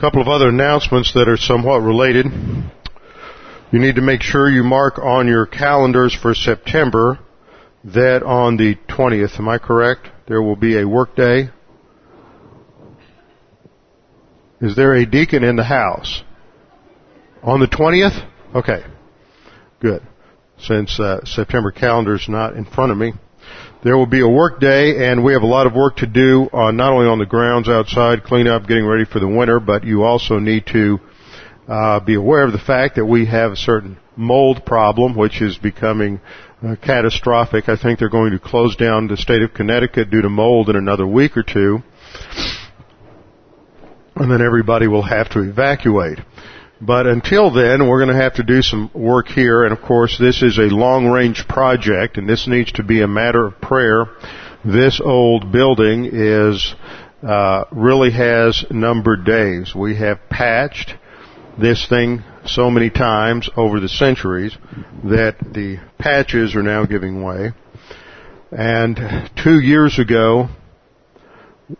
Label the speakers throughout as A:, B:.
A: A couple of other announcements that are somewhat related. You need to make sure you mark on your calendars for September that on the 20th, am I correct? There will be a work day. Is there a deacon in the house? On the 20th? Okay. Good. Since uh, September calendar is not in front of me. There will be a work day and we have a lot of work to do uh, not only on the grounds outside, clean up, getting ready for the winter, but you also need to uh, be aware of the fact that we have a certain mold problem which is becoming uh, catastrophic. I think they're going to close down the state of Connecticut due to mold in another week or two. And then everybody will have to evacuate. But until then, we're going to have to do some work here, and of course, this is a long-range project, and this needs to be a matter of prayer. This old building is uh, really has numbered days. We have patched this thing so many times over the centuries that the patches are now giving way. And two years ago,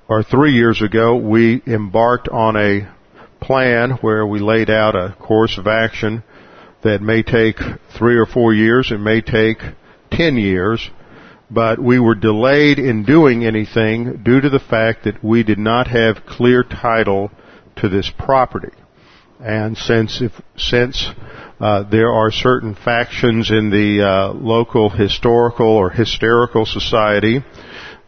A: or three years ago, we embarked on a plan where we laid out a course of action that may take three or four years, it may take ten years, but we were delayed in doing anything due to the fact that we did not have clear title to this property. And since if, since uh, there are certain factions in the uh, local historical or hysterical society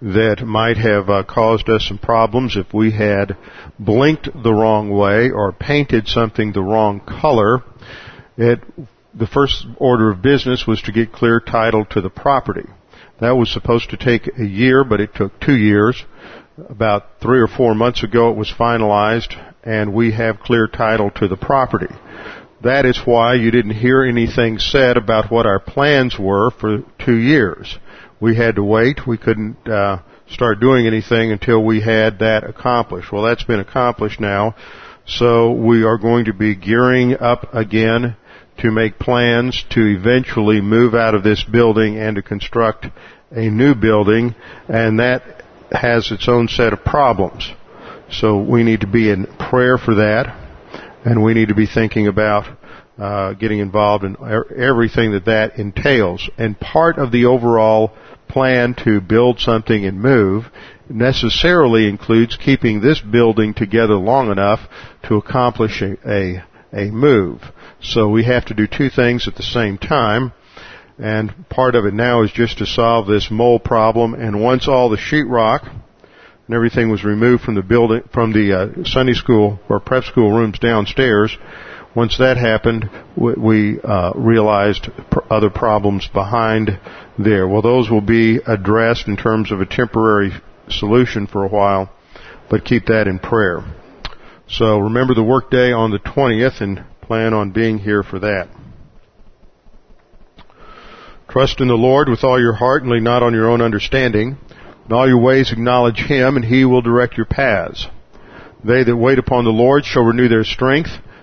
A: that might have uh, caused us some problems if we had blinked the wrong way or painted something the wrong color. It, the first order of business was to get clear title to the property. That was supposed to take a year, but it took two years. About three or four months ago it was finalized and we have clear title to the property. That is why you didn't hear anything said about what our plans were for two years we had to wait. We couldn't uh, start doing anything until we had that accomplished. Well, that's been accomplished now. So we are going to be gearing up again to make plans to eventually move out of this building and to construct a new building, and that has its own set of problems. So we need to be in prayer for that, and we need to be thinking about uh, getting involved in everything that that entails. And part of the overall plan to build something and move necessarily includes keeping this building together long enough to accomplish a, a, a move. So we have to do two things at the same time. And part of it now is just to solve this mold problem. And once all the sheetrock and everything was removed from the building, from the uh, Sunday school or prep school rooms downstairs, once that happened, we uh, realized other problems behind there. Well, those will be addressed in terms of a temporary solution for a while, but keep that in prayer. So remember the workday on the 20th and plan on being here for that. Trust in the Lord with all your heart and lean not on your own understanding. In all your ways acknowledge Him and He will direct your paths. They that wait upon the Lord shall renew their strength.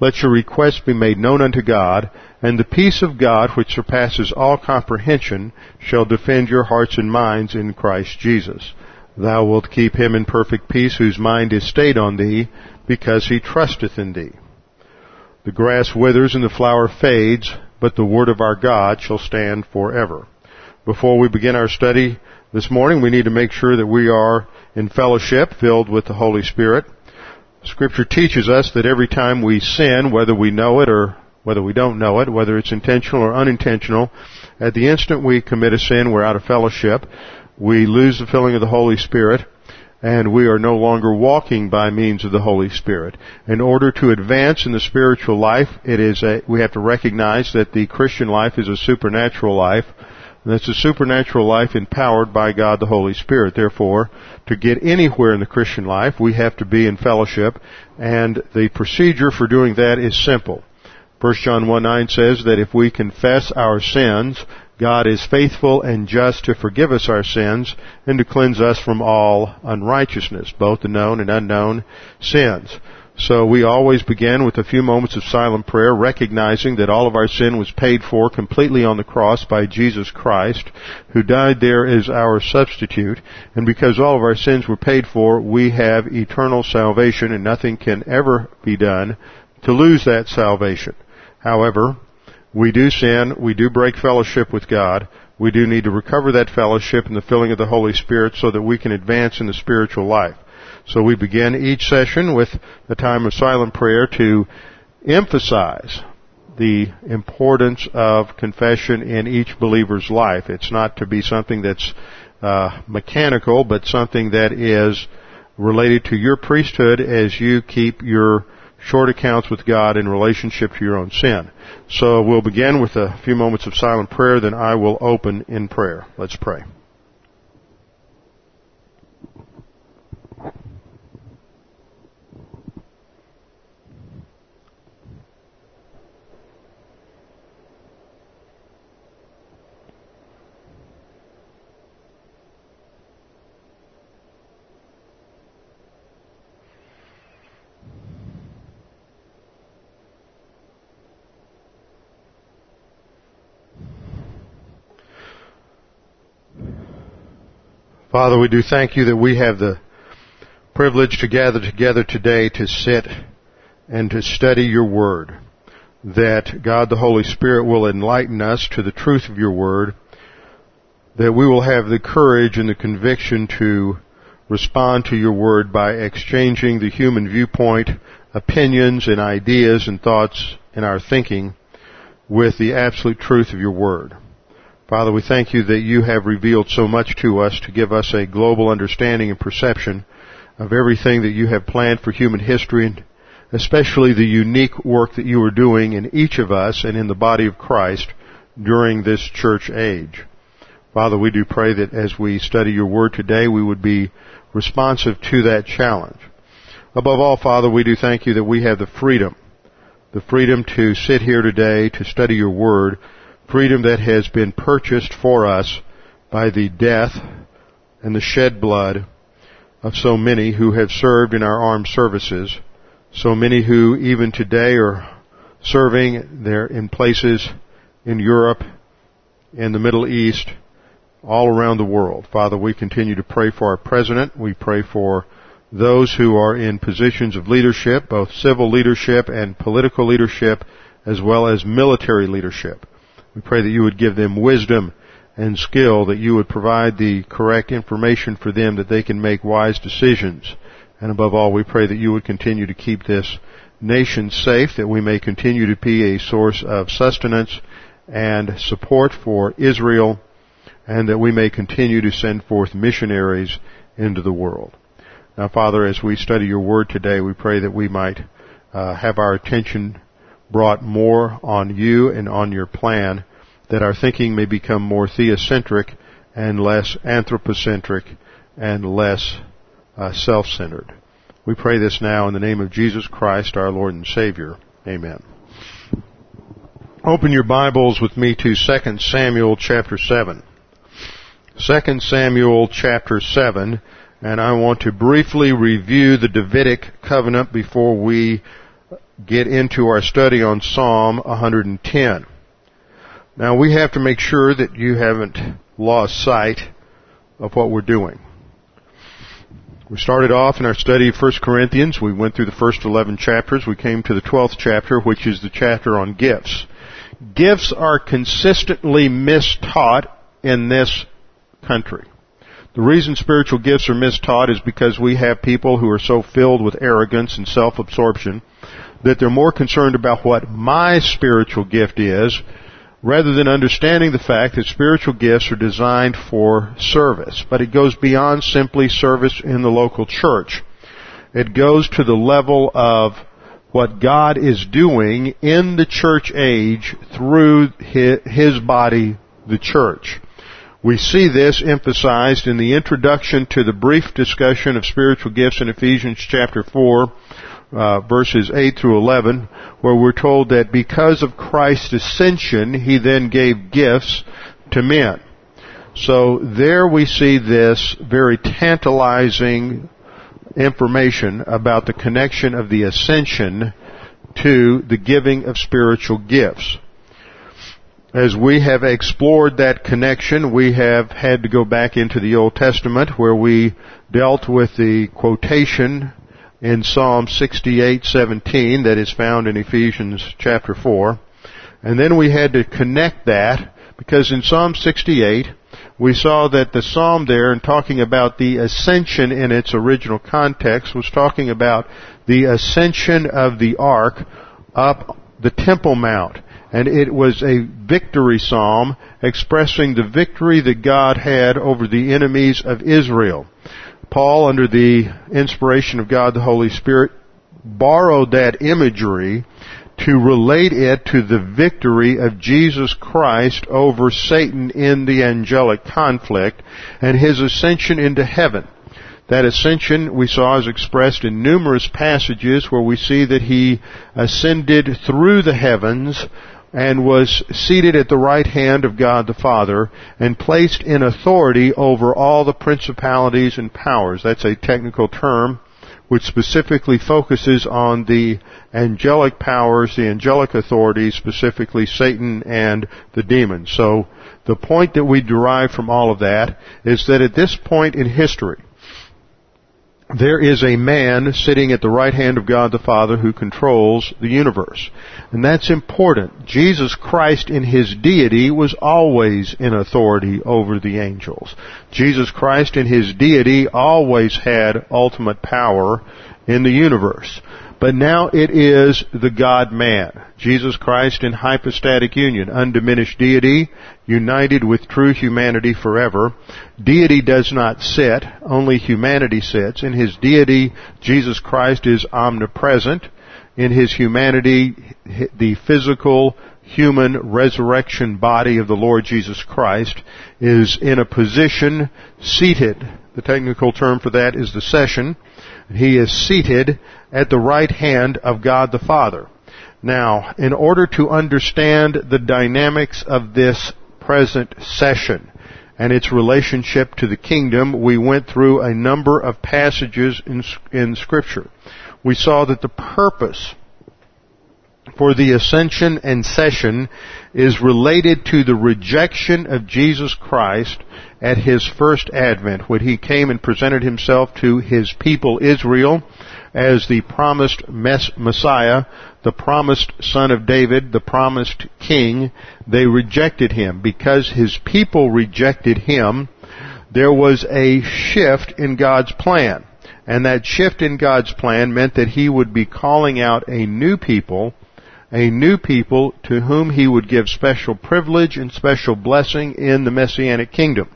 A: let your requests be made known unto God, and the peace of God, which surpasses all comprehension, shall defend your hearts and minds in Christ Jesus. Thou wilt keep him in perfect peace whose mind is stayed on thee, because he trusteth in thee. The grass withers and the flower fades, but the word of our God shall stand forever. Before we begin our study this morning, we need to make sure that we are in fellowship filled with the Holy Spirit. Scripture teaches us that every time we sin, whether we know it or whether we don't know it, whether it's intentional or unintentional, at the instant we commit a sin, we're out of fellowship we lose the filling of the Holy Spirit, and we are no longer walking by means of the Holy Spirit. In order to advance in the spiritual life, it is a, we have to recognize that the Christian life is a supernatural life. And it's a supernatural life empowered by God the Holy Spirit. Therefore, to get anywhere in the Christian life, we have to be in fellowship, and the procedure for doing that is simple. 1 John 1 9 says that if we confess our sins, God is faithful and just to forgive us our sins and to cleanse us from all unrighteousness, both the known and unknown sins. So we always begin with a few moments of silent prayer, recognizing that all of our sin was paid for completely on the cross by Jesus Christ, who died there as our substitute. And because all of our sins were paid for, we have eternal salvation and nothing can ever be done to lose that salvation. However, we do sin, we do break fellowship with God, we do need to recover that fellowship and the filling of the Holy Spirit so that we can advance in the spiritual life. So we begin each session with a time of silent prayer to emphasize the importance of confession in each believer's life. It's not to be something that's uh, mechanical, but something that is related to your priesthood as you keep your short accounts with God in relationship to your own sin. So we'll begin with a few moments of silent prayer, then I will open in prayer. Let's pray. Father, we do thank you that we have the privilege to gather together today to sit and to study your word. That God the Holy Spirit will enlighten us to the truth of your word. That we will have the courage and the conviction to respond to your word by exchanging the human viewpoint, opinions and ideas and thoughts in our thinking with the absolute truth of your word. Father, we thank you that you have revealed so much to us to give us a global understanding and perception of everything that you have planned for human history and especially the unique work that you are doing in each of us and in the body of Christ during this church age. Father, we do pray that as we study your word today, we would be responsive to that challenge. Above all, Father, we do thank you that we have the freedom, the freedom to sit here today to study your word freedom that has been purchased for us by the death and the shed blood of so many who have served in our armed services, so many who even today are serving there in places in Europe, in the Middle East, all around the world. Father, we continue to pray for our president. We pray for those who are in positions of leadership, both civil leadership and political leadership, as well as military leadership. We pray that you would give them wisdom and skill, that you would provide the correct information for them that they can make wise decisions. And above all, we pray that you would continue to keep this nation safe, that we may continue to be a source of sustenance and support for Israel, and that we may continue to send forth missionaries into the world. Now, Father, as we study your word today, we pray that we might uh, have our attention brought more on you and on your plan, that our thinking may become more theocentric and less anthropocentric and less uh, self-centered. We pray this now in the name of Jesus Christ, our Lord and Savior. Amen. Open your Bibles with me to 2 Samuel chapter 7. 2 Samuel chapter 7, and I want to briefly review the Davidic covenant before we get into our study on Psalm 110. Now we have to make sure that you haven't lost sight of what we're doing. We started off in our study of 1 Corinthians. We went through the first 11 chapters. We came to the 12th chapter, which is the chapter on gifts. Gifts are consistently mistaught in this country. The reason spiritual gifts are mistaught is because we have people who are so filled with arrogance and self-absorption that they're more concerned about what my spiritual gift is rather than understanding the fact that spiritual gifts are designed for service. But it goes beyond simply service in the local church. It goes to the level of what God is doing in the church age through His body, the church. We see this emphasized in the introduction to the brief discussion of spiritual gifts in Ephesians chapter 4, uh, verses 8 through 11, where we're told that because of Christ's ascension, He then gave gifts to men. So there we see this very tantalizing information about the connection of the ascension to the giving of spiritual gifts. As we have explored that connection, we have had to go back into the Old Testament where we dealt with the quotation in Psalm 68:17 that is found in Ephesians chapter 4. And then we had to connect that because in Psalm 68 we saw that the psalm there in talking about the ascension in its original context was talking about the ascension of the ark up the Temple Mount. And it was a victory psalm expressing the victory that God had over the enemies of Israel. Paul, under the inspiration of God the Holy Spirit, borrowed that imagery to relate it to the victory of Jesus Christ over Satan in the angelic conflict and his ascension into heaven. That ascension we saw is expressed in numerous passages where we see that he ascended through the heavens and was seated at the right hand of God the Father and placed in authority over all the principalities and powers. That's a technical term which specifically focuses on the angelic powers, the angelic authorities, specifically Satan and the demons. So the point that we derive from all of that is that at this point in history, there is a man sitting at the right hand of God the Father who controls the universe. And that's important. Jesus Christ in his deity was always in authority over the angels. Jesus Christ in his deity always had ultimate power in the universe. But now it is the God-man, Jesus Christ in hypostatic union, undiminished deity, united with true humanity forever. Deity does not sit, only humanity sits. In his deity, Jesus Christ is omnipresent. In his humanity, the physical, human resurrection body of the Lord Jesus Christ is in a position seated. The technical term for that is the session. He is seated at the right hand of God the Father. Now, in order to understand the dynamics of this present session and its relationship to the kingdom, we went through a number of passages in, in scripture. We saw that the purpose for the ascension and session is related to the rejection of Jesus Christ at his first advent when he came and presented himself to his people Israel as the promised Messiah, the promised son of David, the promised king, they rejected him. Because his people rejected him, there was a shift in God's plan. And that shift in God's plan meant that he would be calling out a new people, a new people to whom he would give special privilege and special blessing in the Messianic kingdom.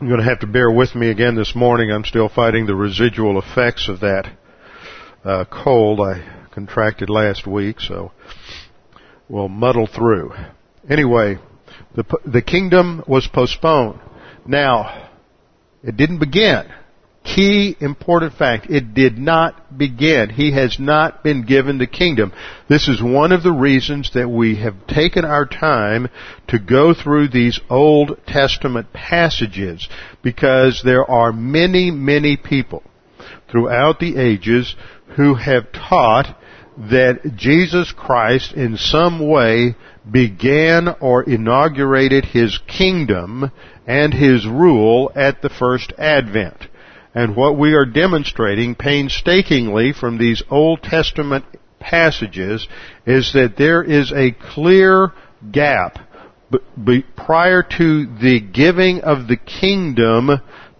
A: You're going to have to bear with me again this morning. I'm still fighting the residual effects of that uh, cold I contracted last week, so we'll muddle through. Anyway, the the kingdom was postponed. Now, it didn't begin key important fact. It did not begin. He has not been given the kingdom. This is one of the reasons that we have taken our time to go through these Old Testament passages because there are many, many people throughout the ages who have taught that Jesus Christ in some way began or inaugurated his kingdom and his rule at the first advent. And what we are demonstrating painstakingly from these Old Testament passages is that there is a clear gap prior to the giving of the kingdom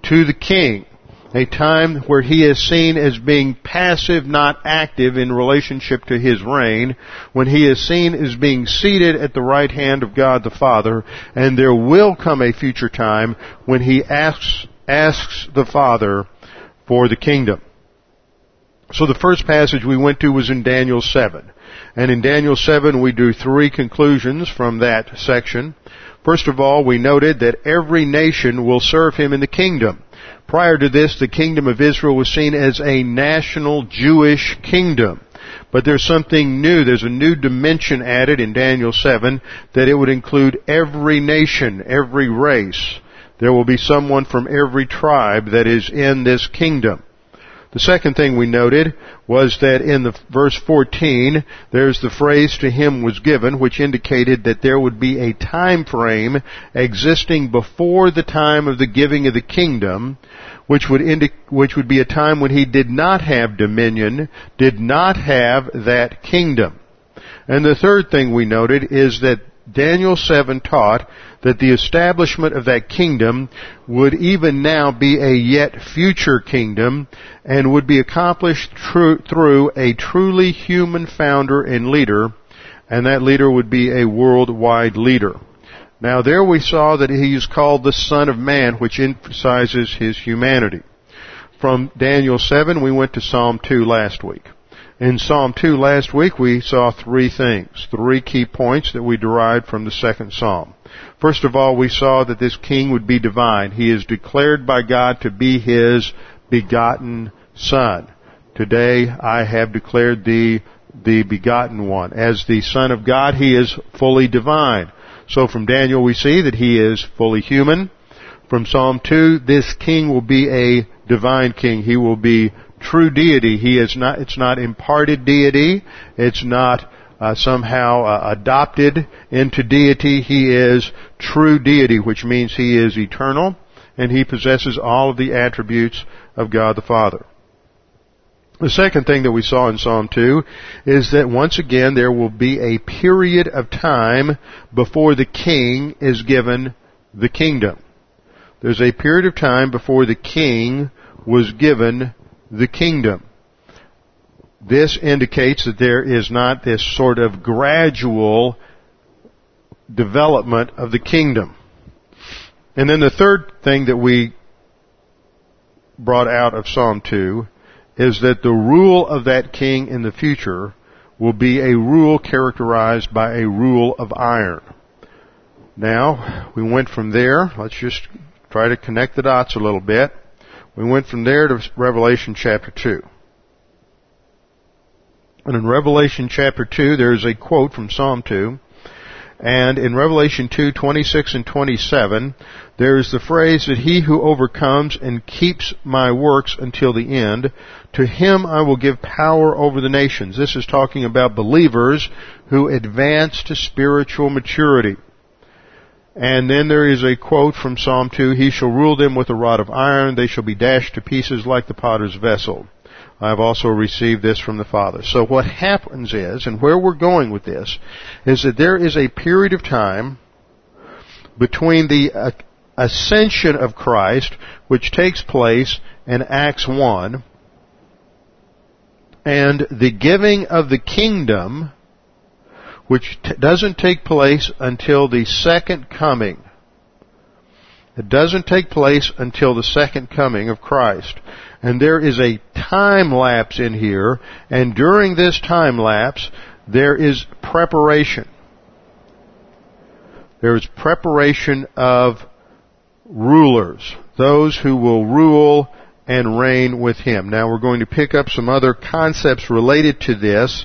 A: to the king. A time where he is seen as being passive, not active in relationship to his reign, when he is seen as being seated at the right hand of God the Father, and there will come a future time when he asks asks the Father for the kingdom. So the first passage we went to was in Daniel 7. And in Daniel 7 we drew three conclusions from that section. First of all, we noted that every nation will serve him in the kingdom. Prior to this, the kingdom of Israel was seen as a national Jewish kingdom. But there's something new. There's a new dimension added in Daniel 7 that it would include every nation, every race. There will be someone from every tribe that is in this kingdom. The second thing we noted was that in the verse 14, there's the phrase to him was given, which indicated that there would be a time frame existing before the time of the giving of the kingdom, which would indi- which would be a time when he did not have dominion, did not have that kingdom. And the third thing we noted is that Daniel 7 taught that the establishment of that kingdom would even now be a yet future kingdom and would be accomplished through a truly human founder and leader, and that leader would be a worldwide leader. Now there we saw that he is called the Son of Man, which emphasizes his humanity. From Daniel 7, we went to Psalm 2 last week. In Psalm 2 last week we saw three things, three key points that we derived from the second Psalm. First of all, we saw that this king would be divine. He is declared by God to be his begotten son. Today I have declared thee the begotten one. As the son of God, he is fully divine. So from Daniel we see that he is fully human. From Psalm 2, this king will be a divine king. He will be true deity. He is not, it's not imparted deity. It's not uh, somehow uh, adopted into deity. He is true deity, which means he is eternal and he possesses all of the attributes of God the Father. The second thing that we saw in Psalm 2 is that once again there will be a period of time before the king is given the kingdom. There's a period of time before the king was given the kingdom. This indicates that there is not this sort of gradual development of the kingdom. And then the third thing that we brought out of Psalm 2 is that the rule of that king in the future will be a rule characterized by a rule of iron. Now, we went from there. Let's just try to connect the dots a little bit. We went from there to Revelation chapter 2. And in Revelation chapter 2, there's a quote from Psalm 2. And in Revelation 2, 26 and 27, there is the phrase that he who overcomes and keeps my works until the end, to him I will give power over the nations. This is talking about believers who advance to spiritual maturity. And then there is a quote from Psalm 2, He shall rule them with a rod of iron, they shall be dashed to pieces like the potter's vessel. I have also received this from the Father. So what happens is, and where we're going with this, is that there is a period of time between the uh, ascension of Christ, which takes place in Acts 1, and the giving of the kingdom, which t- doesn't take place until the second coming. It doesn't take place until the second coming of Christ. And there is a time lapse in here, and during this time lapse, there is preparation. There is preparation of rulers, those who will rule and reign with him. Now we're going to pick up some other concepts related to this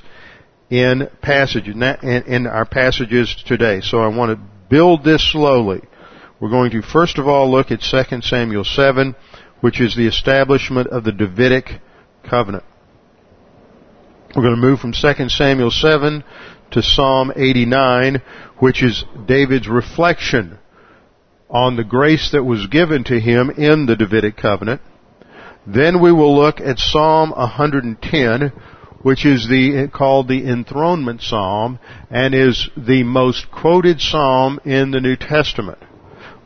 A: in passages, in our passages today. So I want to build this slowly. We're going to first of all look at 2 Samuel 7, which is the establishment of the Davidic covenant. We're going to move from 2 Samuel 7 to Psalm 89, which is David's reflection on the grace that was given to him in the Davidic covenant. Then we will look at Psalm 110, which is the called the enthronement psalm and is the most quoted psalm in the New Testament.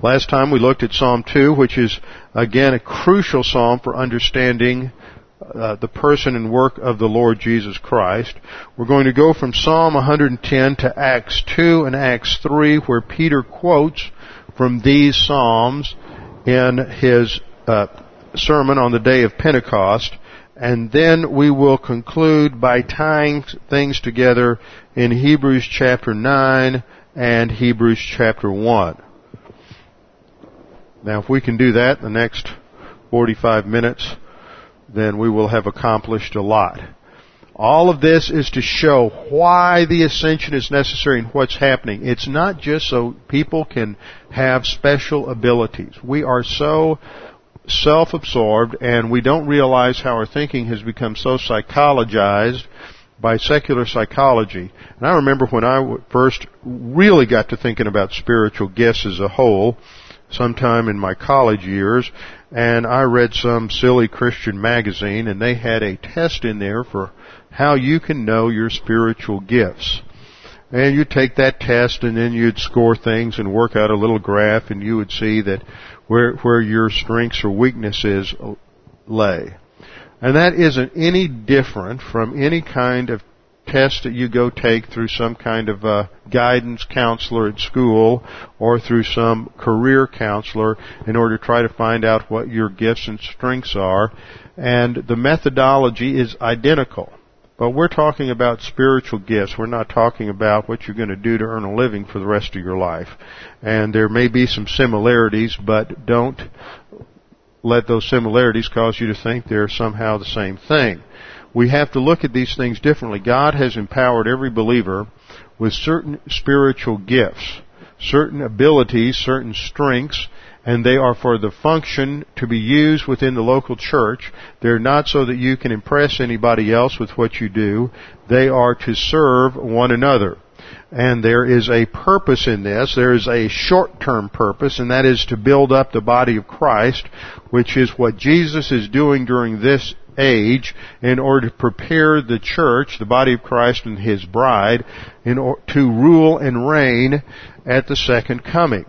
A: Last time we looked at Psalm 2, which is again a crucial psalm for understanding uh, the person and work of the Lord Jesus Christ. We're going to go from Psalm 110 to Acts 2 and Acts 3 where Peter quotes from these psalms in his uh, sermon on the day of Pentecost and then we will conclude by tying things together in Hebrews chapter 9 and Hebrews chapter 1. Now if we can do that in the next 45 minutes, then we will have accomplished a lot. All of this is to show why the ascension is necessary and what's happening. It's not just so people can have special abilities. We are so self-absorbed and we don't realize how our thinking has become so psychologized by secular psychology. And I remember when I first really got to thinking about spiritual gifts as a whole, sometime in my college years, and I read some silly Christian magazine and they had a test in there for how you can know your spiritual gifts. And you take that test and then you'd score things and work out a little graph and you would see that where, where your strengths or weaknesses lay. And that isn't any different from any kind of test that you go take through some kind of a guidance counselor at school or through some career counselor in order to try to find out what your gifts and strengths are. And the methodology is identical. But we're talking about spiritual gifts. We're not talking about what you're going to do to earn a living for the rest of your life. And there may be some similarities, but don't let those similarities cause you to think they're somehow the same thing. We have to look at these things differently. God has empowered every believer with certain spiritual gifts, certain abilities, certain strengths, and they are for the function to be used within the local church. They're not so that you can impress anybody else with what you do. They are to serve one another. And there is a purpose in this. There is a short-term purpose, and that is to build up the body of Christ, which is what Jesus is doing during this age in order to prepare the church, the body of Christ and His bride, in or- to rule and reign at the second coming.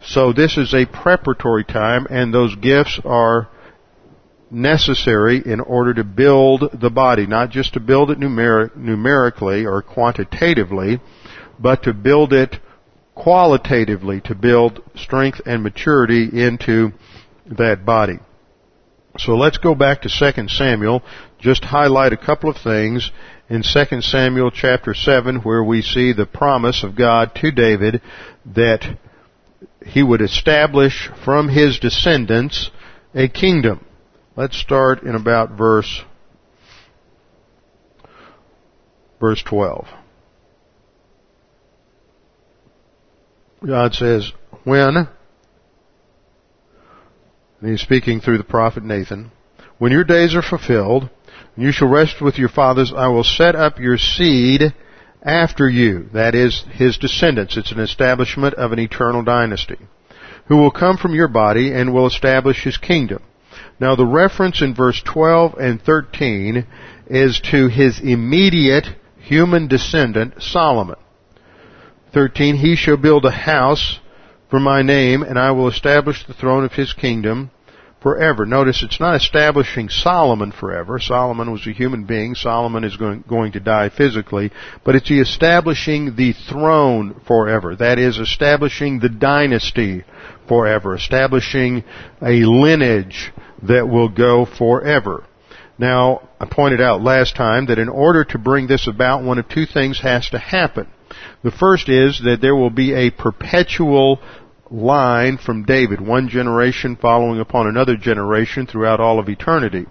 A: So this is a preparatory time and those gifts are necessary in order to build the body, not just to build it numer- numerically or quantitatively, but to build it qualitatively, to build strength and maturity into that body. So let's go back to 2 Samuel, just highlight a couple of things in 2 Samuel chapter 7 where we see the promise of God to David that he would establish from his descendants a kingdom. Let's start in about verse verse 12. God says, when, and he's speaking through the prophet Nathan, when your days are fulfilled, and you shall rest with your fathers, I will set up your seed after you, that is, his descendants. It's an establishment of an eternal dynasty, who will come from your body and will establish his kingdom. Now the reference in verse 12 and 13 is to his immediate human descendant, Solomon. 13, he shall build a house for my name and I will establish the throne of his kingdom forever. Notice it's not establishing Solomon forever. Solomon was a human being. Solomon is going, going to die physically. But it's establishing the throne forever. That is, establishing the dynasty forever. Establishing a lineage that will go forever. Now, I pointed out last time that in order to bring this about, one of two things has to happen. The first is that there will be a perpetual line from David, one generation following upon another generation throughout all of eternity.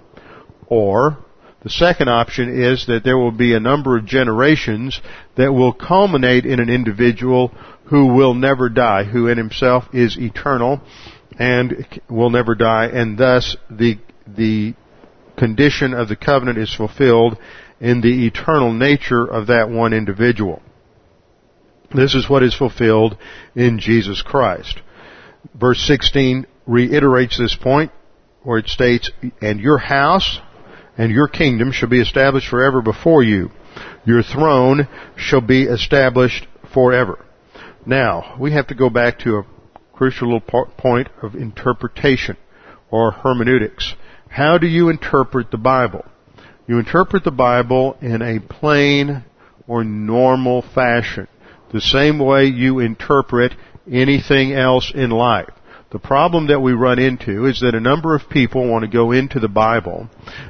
A: Or, the second option is that there will be a number of generations that will culminate in an individual who will never die, who in himself is eternal and will never die, and thus the, the condition of the covenant is fulfilled in the eternal nature of that one individual. This is what is fulfilled in Jesus Christ. Verse 16 reiterates this point where it states, And your house and your kingdom shall be established forever before you. Your throne shall be established forever. Now, we have to go back to a crucial little point of interpretation or hermeneutics. How do you interpret the Bible? You interpret the Bible in a plain or normal fashion the same way you interpret anything else in life. The problem that we run into is that a number of people want to go into the Bible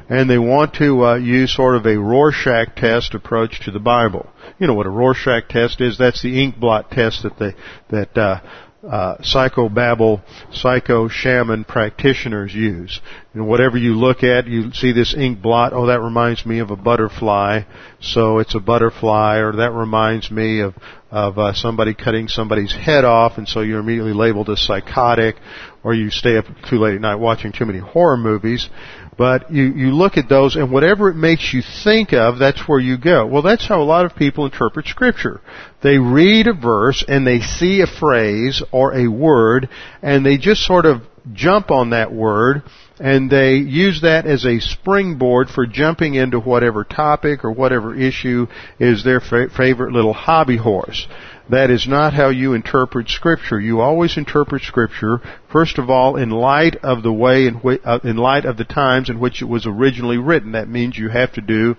A: and they want to uh, use sort of a Rorschach test approach to the Bible. You know what a Rorschach test is? That's the ink blot test that they, that uh, uh, psychobabble, psycho shaman practitioners use. And whatever you look at, you see this ink blot. Oh, that reminds me of a butterfly, so it's a butterfly. Or that reminds me of of uh, somebody cutting somebody's head off, and so you're immediately labeled as psychotic. Or you stay up too late at night watching too many horror movies. But you, you look at those and whatever it makes you think of, that's where you go. Well, that's how a lot of people interpret scripture. They read a verse and they see a phrase or a word and they just sort of jump on that word and they use that as a springboard for jumping into whatever topic or whatever issue is their fa- favorite little hobby horse. That is not how you interpret Scripture. You always interpret Scripture, first of all, in light of the way in, which, uh, in light of the times in which it was originally written. That means you have to do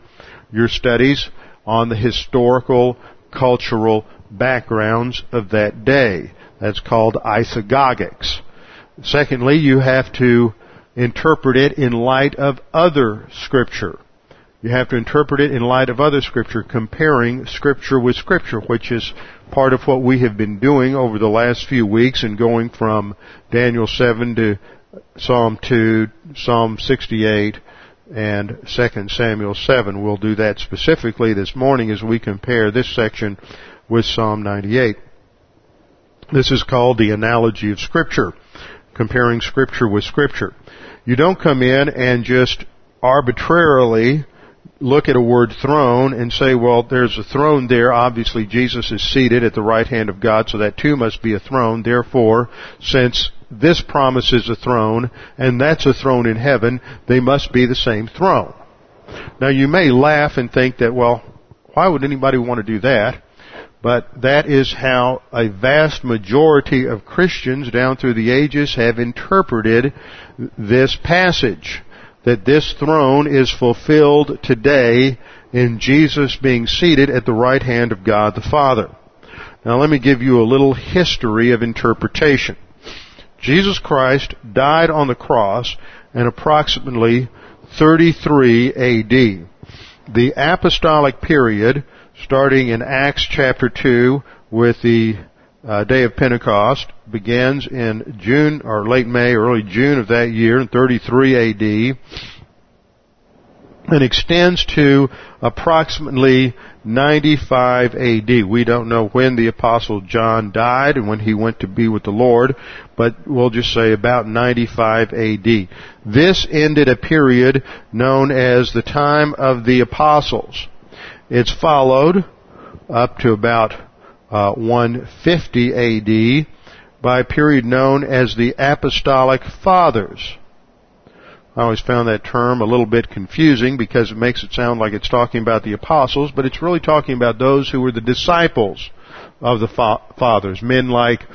A: your studies on the historical, cultural backgrounds of that day. That's called isagogics. Secondly, you have to interpret it in light of other Scripture. You have to interpret it in light of other scripture, comparing scripture with scripture, which is part of what we have been doing over the last few weeks and going from Daniel 7 to Psalm 2, Psalm 68, and 2 Samuel 7. We'll do that specifically this morning as we compare this section with Psalm 98. This is called the analogy of scripture, comparing scripture with scripture. You don't come in and just arbitrarily look at a word throne and say, well, there's a throne there. Obviously, Jesus is seated at the right hand of God, so that too must be a throne. Therefore, since this promise is a throne, and that's a throne in heaven, they must be the same throne. Now, you may laugh and think that, well, why would anybody want to do that? But that is how a vast majority of Christians down through the ages have interpreted this passage that this throne is fulfilled today in Jesus being seated at the right hand of God the Father. Now let me give you a little history of interpretation. Jesus Christ died on the cross in approximately 33 AD. The apostolic period, starting in Acts chapter 2 with the uh, day of Pentecost begins in June or late May, early June of that year in 33 AD and extends to approximately 95 AD. We don't know when the apostle John died and when he went to be with the Lord, but we'll just say about 95 AD. This ended a period known as the time of the apostles. It's followed up to about uh, 150 AD by a period known as the Apostolic Fathers. I always found that term a little bit confusing because it makes it sound like it's talking about the apostles, but it's really talking about those who were the disciples of the fa- fathers, men like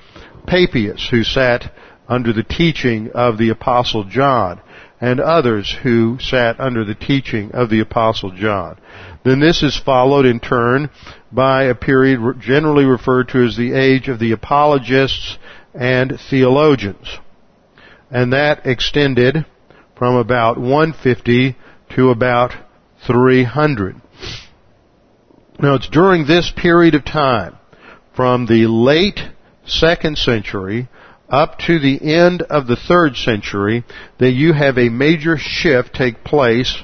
A: Papias, who sat under the teaching of the apostle John, and others who sat under the teaching of the apostle John. Then this is followed in turn by a period generally referred to as the age of the apologists and theologians. And that extended from about 150 to about 300. Now it's during this period of time, from the late second century up to the end of the third century, that you have a major shift take place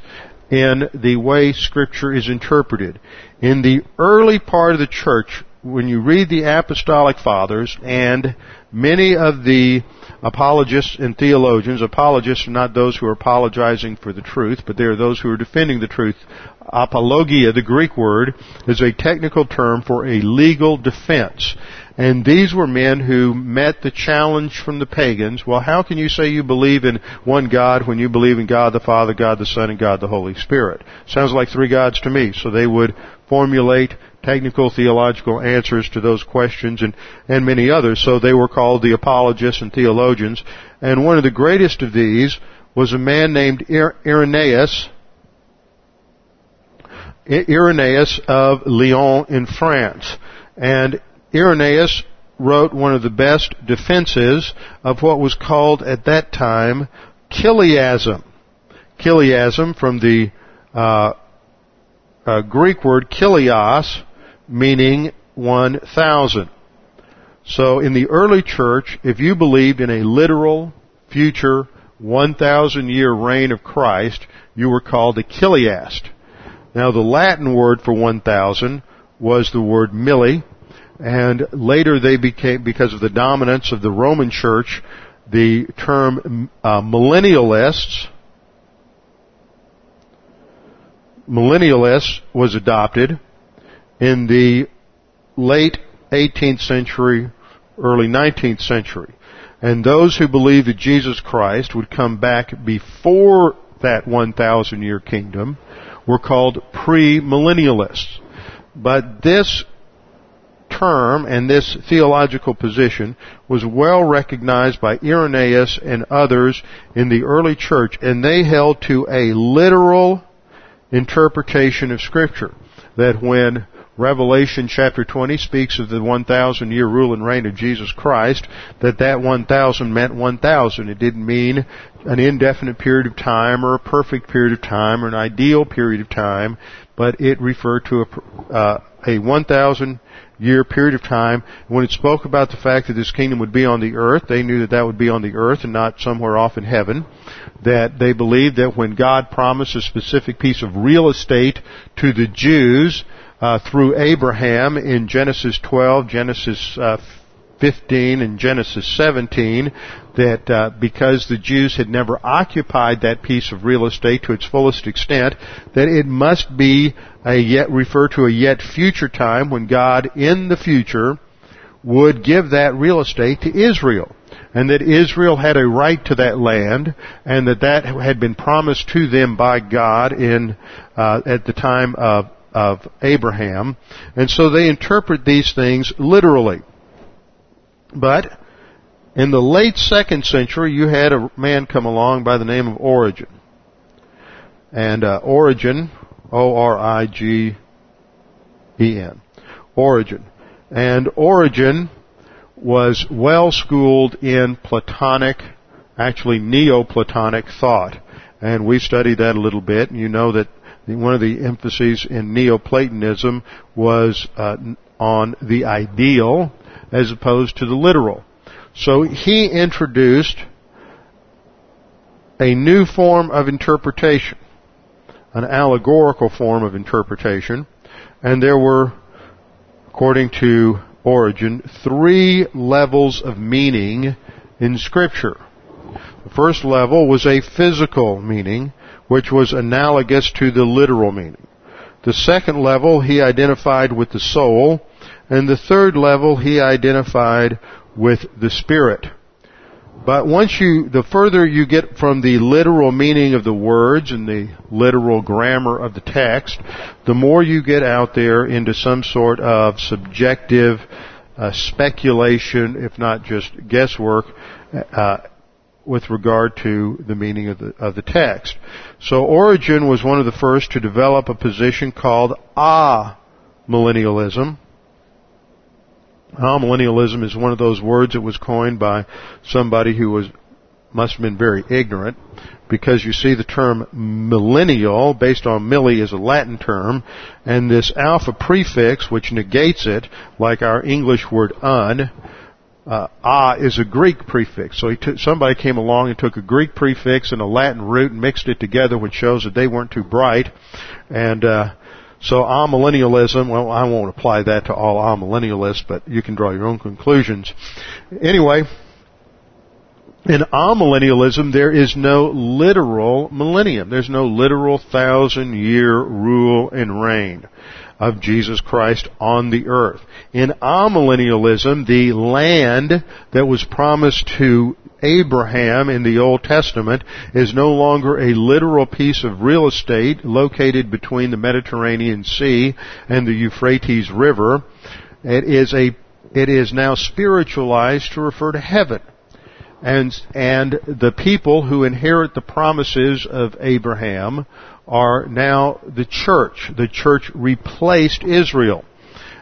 A: in the way scripture is interpreted. In the early part of the church, when you read the apostolic fathers and many of the apologists and theologians, apologists are not those who are apologizing for the truth, but they are those who are defending the truth. Apologia, the Greek word, is a technical term for a legal defense. And these were men who met the challenge from the pagans. Well, how can you say you believe in one God when you believe in God the Father, God the Son, and God the Holy Spirit? Sounds like three gods to me. So they would formulate technical theological answers to those questions and, and many others. So they were called the apologists and theologians. And one of the greatest of these was a man named Irenaeus, Irenaeus of Lyon in France. And Irenaeus wrote one of the best defenses of what was called at that time chiliasm. Chiliasm from the uh, uh, Greek word chilios, meaning 1,000. So in the early church, if you believed in a literal future 1,000 year reign of Christ, you were called a chiliast. Now the Latin word for 1,000 was the word milli, and later they became, because of the dominance of the Roman church, the term uh, millennialists, millennialists was adopted in the late 18th century, early 19th century. And those who believed that Jesus Christ would come back before that 1,000 year kingdom were called premillennialists. But this term and this theological position was well recognized by Irenaeus and others in the early church, and they held to a literal interpretation of Scripture. That when Revelation chapter 20 speaks of the 1,000 year rule and reign of Jesus Christ, that that 1,000 meant 1,000. It didn't mean an indefinite period of time or a perfect period of time or an ideal period of time, but it referred to a, uh, a 1,000 year period of time. When it spoke about the fact that this kingdom would be on the earth, they knew that that would be on the earth and not somewhere off in heaven. That they believed that when God promised a specific piece of real estate to the Jews, uh, through Abraham in Genesis 12, Genesis uh, 15 and Genesis 17 that uh, because the Jews had never occupied that piece of real estate to its fullest extent, that it must be a yet refer to a yet future time when God in the future would give that real estate to Israel. And that Israel had a right to that land, and that that had been promised to them by God in uh, at the time of of Abraham. And so they interpret these things literally. But in the late second century, you had a man come along by the name of Origen. And uh, Origen, O-R-I-G-E-N, Origen. And Origen was well schooled in Platonic, actually Neoplatonic thought. And we studied that a little bit, and you know that one of the emphases in Neoplatonism was uh, on the ideal as opposed to the literal. So he introduced a new form of interpretation, an allegorical form of interpretation, and there were, according to Origen, three levels of meaning in Scripture. The first level was a physical meaning, which was analogous to the literal meaning. The second level he identified with the soul, and the third level he identified with the spirit. But once you, the further you get from the literal meaning of the words and the literal grammar of the text, the more you get out there into some sort of subjective uh, speculation, if not just guesswork, uh, with regard to the meaning of the, of the text. So Origen was one of the first to develop a position called amillennialism. Amillennialism is one of those words that was coined by somebody who was must have been very ignorant because you see the term millennial based on milli is a Latin term and this alpha prefix which negates it like our English word un uh, ah is a Greek prefix. So took, somebody came along and took a Greek prefix and a Latin root and mixed it together, which shows that they weren't too bright. And uh, so amillennialism, well, I won't apply that to all amillennialists, but you can draw your own conclusions. Anyway, in amillennialism, there is no literal millennium. There's no literal thousand year rule and reign of Jesus Christ on the earth. In amillennialism, the land that was promised to Abraham in the Old Testament is no longer a literal piece of real estate located between the Mediterranean Sea and the Euphrates River. It is a, it is now spiritualized to refer to heaven. And, and the people who inherit the promises of Abraham are now the church. The church replaced Israel.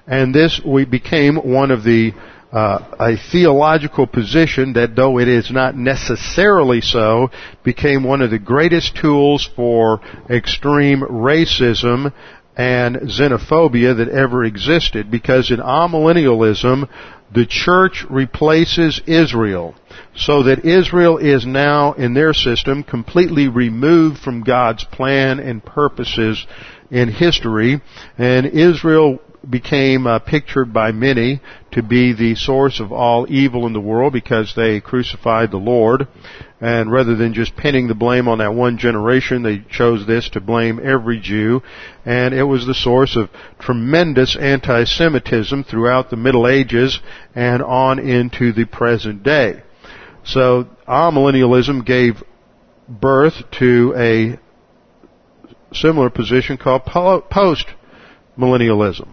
A: And this we became one of the uh, a theological position that, though it is not necessarily so, became one of the greatest tools for extreme racism and xenophobia that ever existed. Because in amillennialism, the church replaces Israel so that Israel is now in their system completely removed from God's plan and purposes in history and Israel became uh, pictured by many to be the source of all evil in the world because they crucified the Lord. And rather than just pinning the blame on that one generation, they chose this to blame every Jew. And it was the source of tremendous anti-Semitism throughout the Middle Ages and on into the present day. So amillennialism gave birth to a similar position called post-millennialism.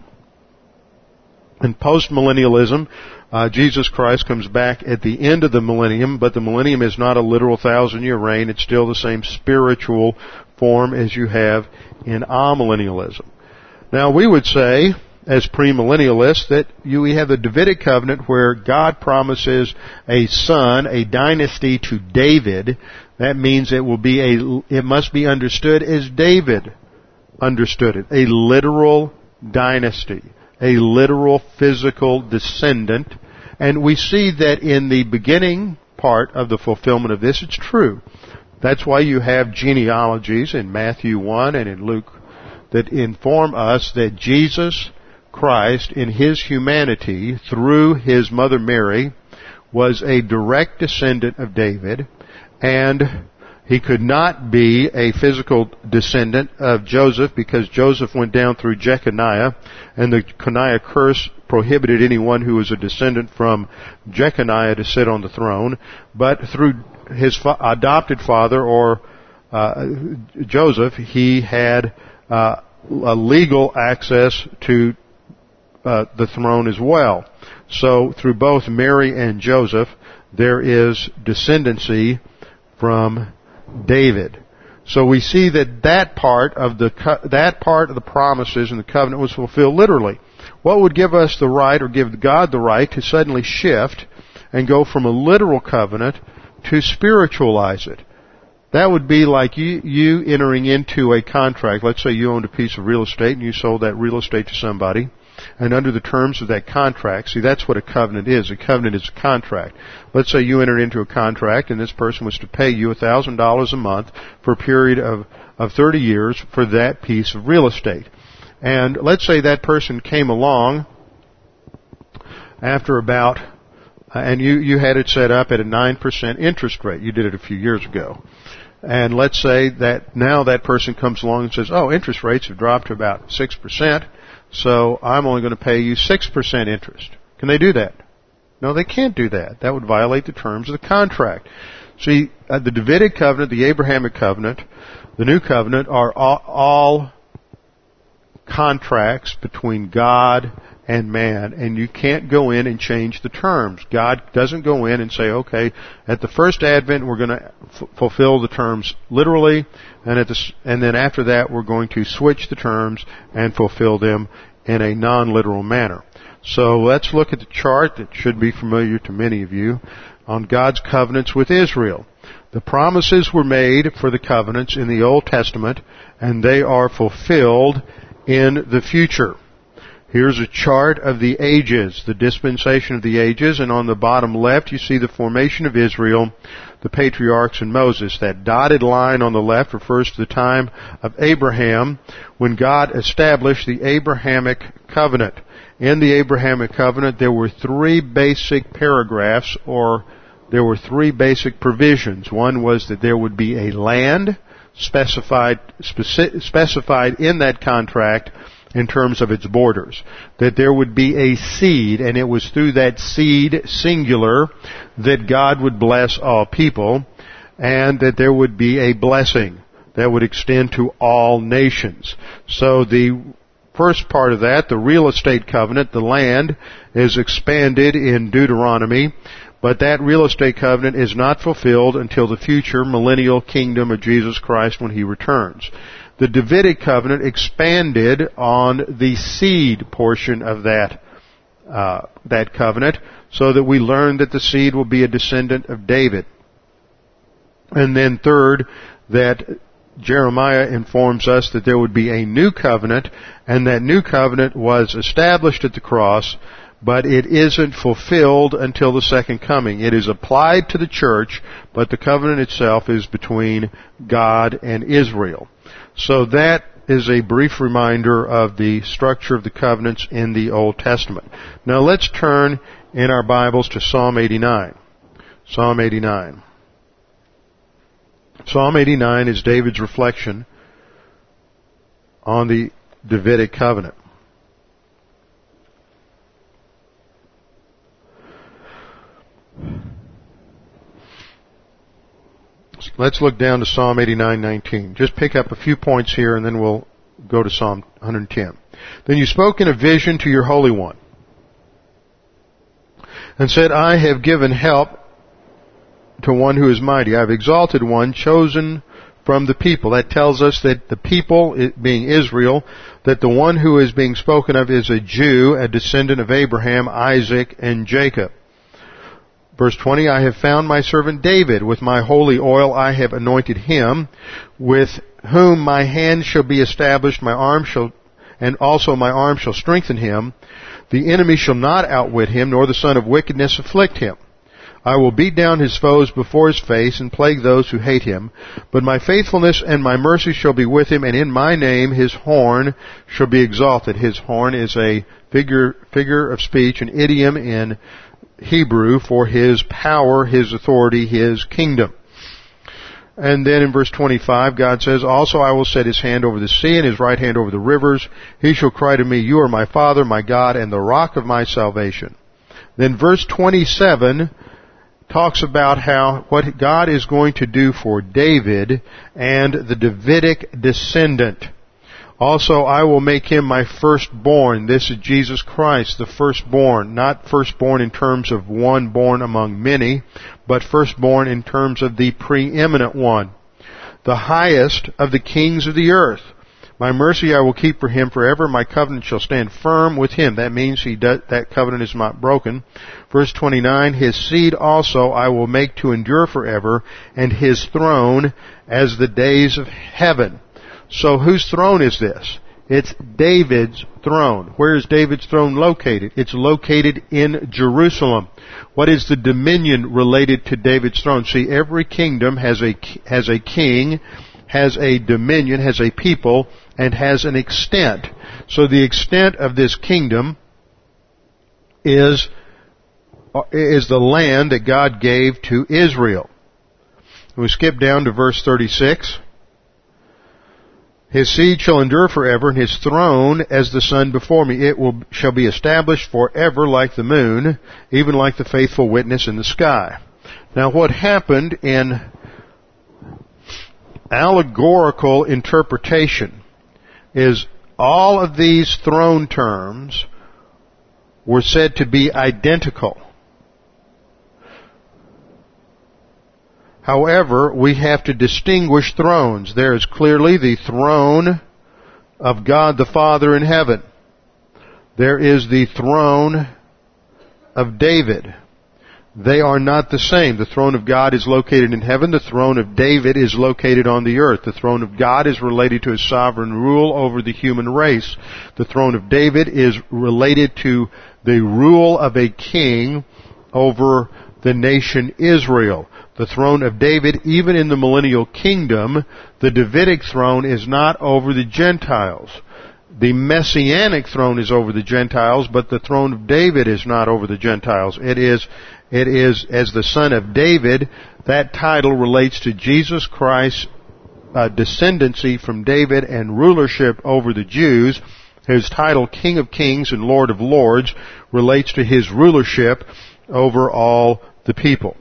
A: In postmillennialism, uh, Jesus Christ comes back at the end of the millennium, but the millennium is not a literal thousand year reign. It's still the same spiritual form as you have in amillennialism. Now we would say, as premillennialists, that you, we have the Davidic covenant where God promises a son, a dynasty to David. That means it will be a, it must be understood as David understood it. A literal dynasty a literal physical descendant. And we see that in the beginning part of the fulfillment of this, it's true. That's why you have genealogies in Matthew 1 and in Luke that inform us that Jesus Christ in his humanity through his mother Mary was a direct descendant of David and he could not be a physical descendant of Joseph because Joseph went down through Jeconiah and the Coniah curse prohibited anyone who was a descendant from Jeconiah to sit on the throne. But through his fa- adopted father or uh, Joseph, he had uh, a legal access to uh, the throne as well. So through both Mary and Joseph, there is descendancy from David. So we see that that part of the that part of the promises and the covenant was fulfilled literally. What would give us the right or give God the right to suddenly shift and go from a literal covenant to spiritualize it? That would be like you, you entering into a contract. Let's say you owned a piece of real estate and you sold that real estate to somebody and under the terms of that contract, see that's what a covenant is. A covenant is a contract. Let's say you entered into a contract and this person was to pay you $1,000 a month for a period of, of 30 years for that piece of real estate. And let's say that person came along after about, and you, you had it set up at a 9% interest rate. You did it a few years ago. And let's say that now that person comes along and says, oh, interest rates have dropped to about 6%. So I'm only going to pay you 6% interest. Can they do that? No, they can't do that. That would violate the terms of the contract. See, uh, the Davidic covenant, the Abrahamic covenant, the new covenant are all, all contracts between God and man, and you can't go in and change the terms. God doesn't go in and say, okay, at the first advent we're going to f- fulfill the terms literally, and at the, and then after that we're going to switch the terms and fulfill them in a non-literal manner. So let's look at the chart that should be familiar to many of you on God's covenants with Israel. The promises were made for the covenants in the Old Testament, and they are fulfilled in the future. Here's a chart of the ages, the dispensation of the ages, and on the bottom left you see the formation of Israel, the patriarchs and Moses. That dotted line on the left refers to the time of Abraham when God established the Abrahamic covenant. In the Abrahamic covenant there were three basic paragraphs or there were three basic provisions. One was that there would be a land specified, specified in that contract in terms of its borders. That there would be a seed, and it was through that seed, singular, that God would bless all people, and that there would be a blessing that would extend to all nations. So the first part of that, the real estate covenant, the land, is expanded in Deuteronomy, but that real estate covenant is not fulfilled until the future millennial kingdom of Jesus Christ when he returns the Davidic covenant expanded on the seed portion of that uh, that covenant, so that we learn that the seed will be a descendant of David. And then third, that Jeremiah informs us that there would be a new covenant, and that new covenant was established at the cross but it isn't fulfilled until the second coming. It is applied to the church, but the covenant itself is between God and Israel. So that is a brief reminder of the structure of the covenants in the Old Testament. Now let's turn in our Bibles to Psalm 89. Psalm 89. Psalm 89 is David's reflection on the Davidic covenant. Let's look down to Psalm 89:19. Just pick up a few points here and then we'll go to Psalm 110. Then you spoke in a vision to your Holy One and said, I have given help to one who is mighty. I have exalted one chosen from the people. That tells us that the people, being Israel, that the one who is being spoken of is a Jew, a descendant of Abraham, Isaac, and Jacob. Verse 20, I have found my servant David. With my holy oil I have anointed him, with whom my hand shall be established, my arm shall, and also my arm shall strengthen him. The enemy shall not outwit him, nor the son of wickedness afflict him. I will beat down his foes before his face and plague those who hate him. But my faithfulness and my mercy shall be with him, and in my name his horn shall be exalted. His horn is a figure, figure of speech, an idiom in Hebrew for his power, his authority, his kingdom. And then in verse 25, God says, Also I will set his hand over the sea and his right hand over the rivers. He shall cry to me, You are my Father, my God, and the rock of my salvation. Then verse 27 talks about how, what God is going to do for David and the Davidic descendant. Also, I will make him my firstborn. This is Jesus Christ, the firstborn. Not firstborn in terms of one born among many, but firstborn in terms of the preeminent one. The highest of the kings of the earth. My mercy I will keep for him forever. My covenant shall stand firm with him. That means he does, that covenant is not broken. Verse 29, his seed also I will make to endure forever, and his throne as the days of heaven. So whose throne is this? It's David's throne. Where is David's throne located? It's located in Jerusalem. What is the dominion related to David's throne? See, every kingdom has a, has a king, has a dominion, has a people, and has an extent. So the extent of this kingdom is, uh, is the land that God gave to Israel. We skip down to verse 36. His seed shall endure forever, and his throne as the sun before me. It will, shall be established forever like the moon, even like the faithful witness in the sky. Now what happened in allegorical interpretation is all of these throne terms were said to be identical. However, we have to distinguish thrones. There is clearly the throne of God the Father in heaven. There is the throne of David. They are not the same. The throne of God is located in heaven. The throne of David is located on the earth. The throne of God is related to his sovereign rule over the human race. The throne of David is related to the rule of a king over the nation Israel the throne of David, even in the millennial kingdom, the Davidic throne is not over the Gentiles. The Messianic throne is over the Gentiles, but the throne of David is not over the Gentiles. It is, it is as the son of David, that title relates to Jesus Christ's uh, descendancy from David and rulership over the Jews. His title, King of Kings and Lord of Lords, relates to his rulership over all the people.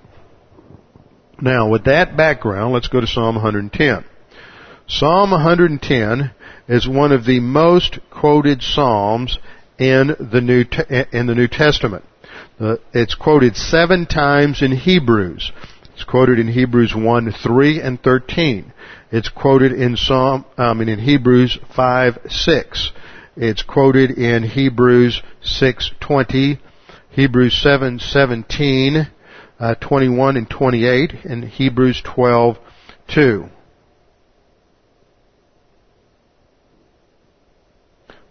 A: Now, with that background, let's go to Psalm 110. Psalm 110 is one of the most quoted psalms in the New in the New Testament. Uh, it's quoted seven times in Hebrews. It's quoted in Hebrews 1, 3, and 13. It's quoted in Psalm, I mean in Hebrews 5, 6. It's quoted in Hebrews 6, 20, Hebrews 7, 17, uh, 21 and 28 and Hebrews 12, 2.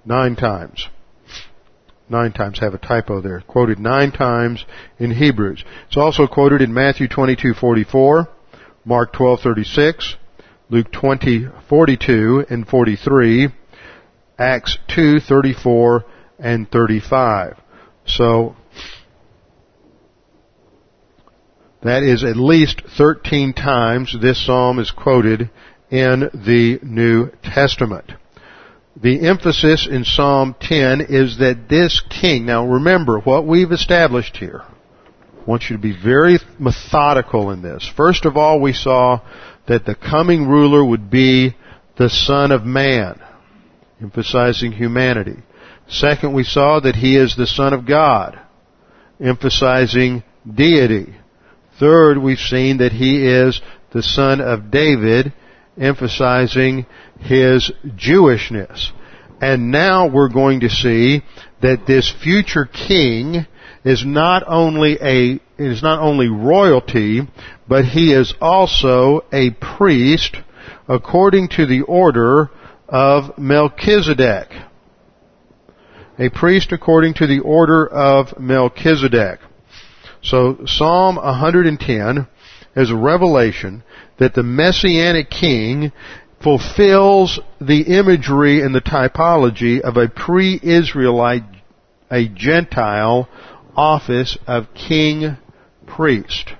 A: Nine times. nine times, have a typo there. Quoted nine times in Hebrews. It's also quoted in Matthew 22:44, Mark 12:36, Luke 20:42 and 43, Acts 2:34 and 35. So that is at least 13 times this psalm is quoted in the New Testament. The emphasis in Psalm 10 is that this king, now remember what we've established here. I want you to be very methodical in this. First of all, we saw that the coming ruler would be the Son of Man, emphasizing humanity. Second, we saw that he is the Son of God, emphasizing deity. Third, we've seen that he is the Son of David, emphasizing his Jewishness. And now we're going to see that this future king is not only a is not only royalty, but he is also a priest according to the order of Melchizedek. A priest according to the order of Melchizedek. So Psalm 110 is a revelation that the Messianic king fulfills the imagery and the typology of a pre-Israelite, a Gentile office of king priest.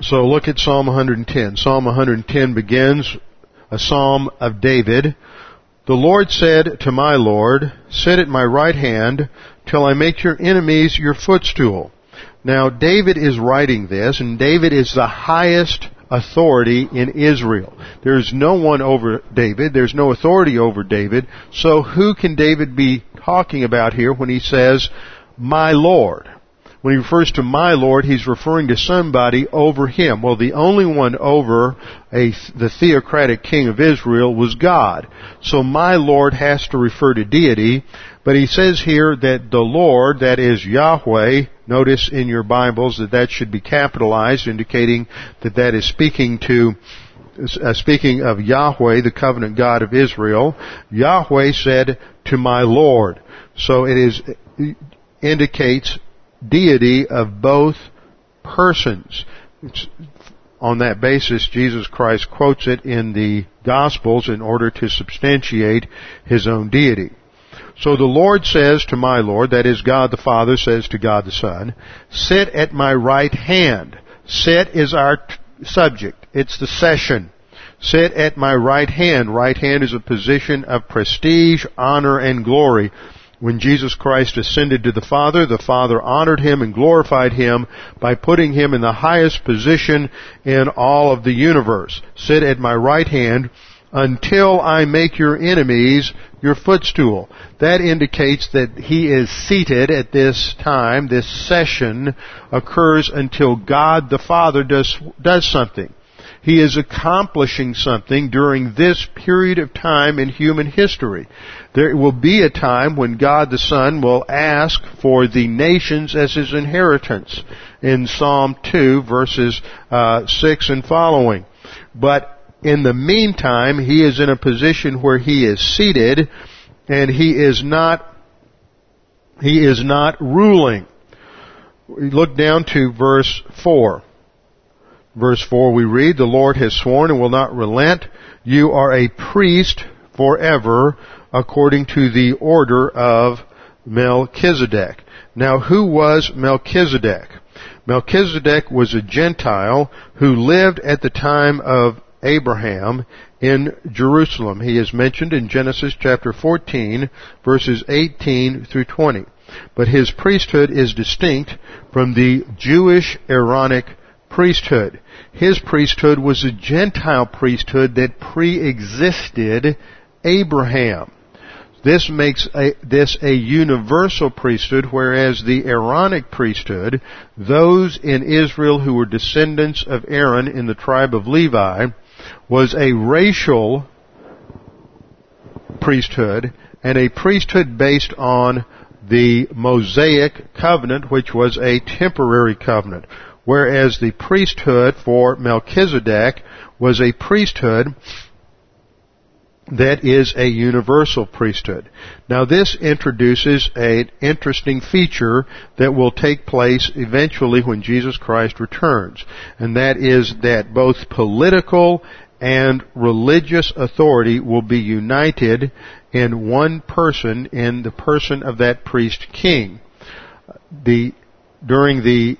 A: So look at Psalm 110. Psalm 110 begins a psalm of David. The Lord said to my Lord, sit at my right hand till I make your enemies your footstool. Now David is writing this and David is the highest authority in Israel. There's no one over David. There's no authority over David. So who can David be talking about here when he says, my Lord? When he refers to my Lord, he's referring to somebody over him. Well, the only one over a, the theocratic king of Israel was God. So my Lord has to refer to deity, but he says here that the Lord, that is Yahweh, notice in your Bibles that that should be capitalized, indicating that that is speaking to uh, speaking of Yahweh, the covenant God of Israel, Yahweh said to my Lord. So it is, indicates deity of both persons. It's, on that basis, Jesus Christ quotes it in the Gospels in order to substantiate his own deity. So the Lord says to my Lord, that is God the Father says to God the Son, sit at my right hand. Sit is our t- subject. It's the session. Sit at my right hand. Right hand is a position of prestige, honor, and glory. When Jesus Christ ascended to the Father, the Father honored him and glorified him by putting him in the highest position in all of the universe. Sit at my right hand until I make your enemies your footstool. That indicates that he is seated at this time. This session occurs until God the Father does, does something. He is accomplishing something during this period of time in human history. There will be a time when God the Son will ask for the nations as his inheritance in Psalm 2 verses uh, 6 and following. But in the meantime, he is in a position where he is seated and he is not he is not ruling. We look down to verse 4. Verse 4 we read, The Lord has sworn and will not relent. You are a priest forever according to the order of Melchizedek. Now who was Melchizedek? Melchizedek was a Gentile who lived at the time of Abraham in Jerusalem. He is mentioned in Genesis chapter 14 verses 18 through 20. But his priesthood is distinct from the Jewish Aaronic priesthood. His priesthood was a Gentile priesthood that pre-existed Abraham. This makes a, this a universal priesthood, whereas the Aaronic priesthood, those in Israel who were descendants of Aaron in the tribe of Levi, was a racial priesthood and a priesthood based on the Mosaic covenant, which was a temporary covenant whereas the priesthood for Melchizedek was a priesthood that is a universal priesthood. Now this introduces an interesting feature that will take place eventually when Jesus Christ returns, and that is that both political and religious authority will be united in one person in the person of that priest king. The, during the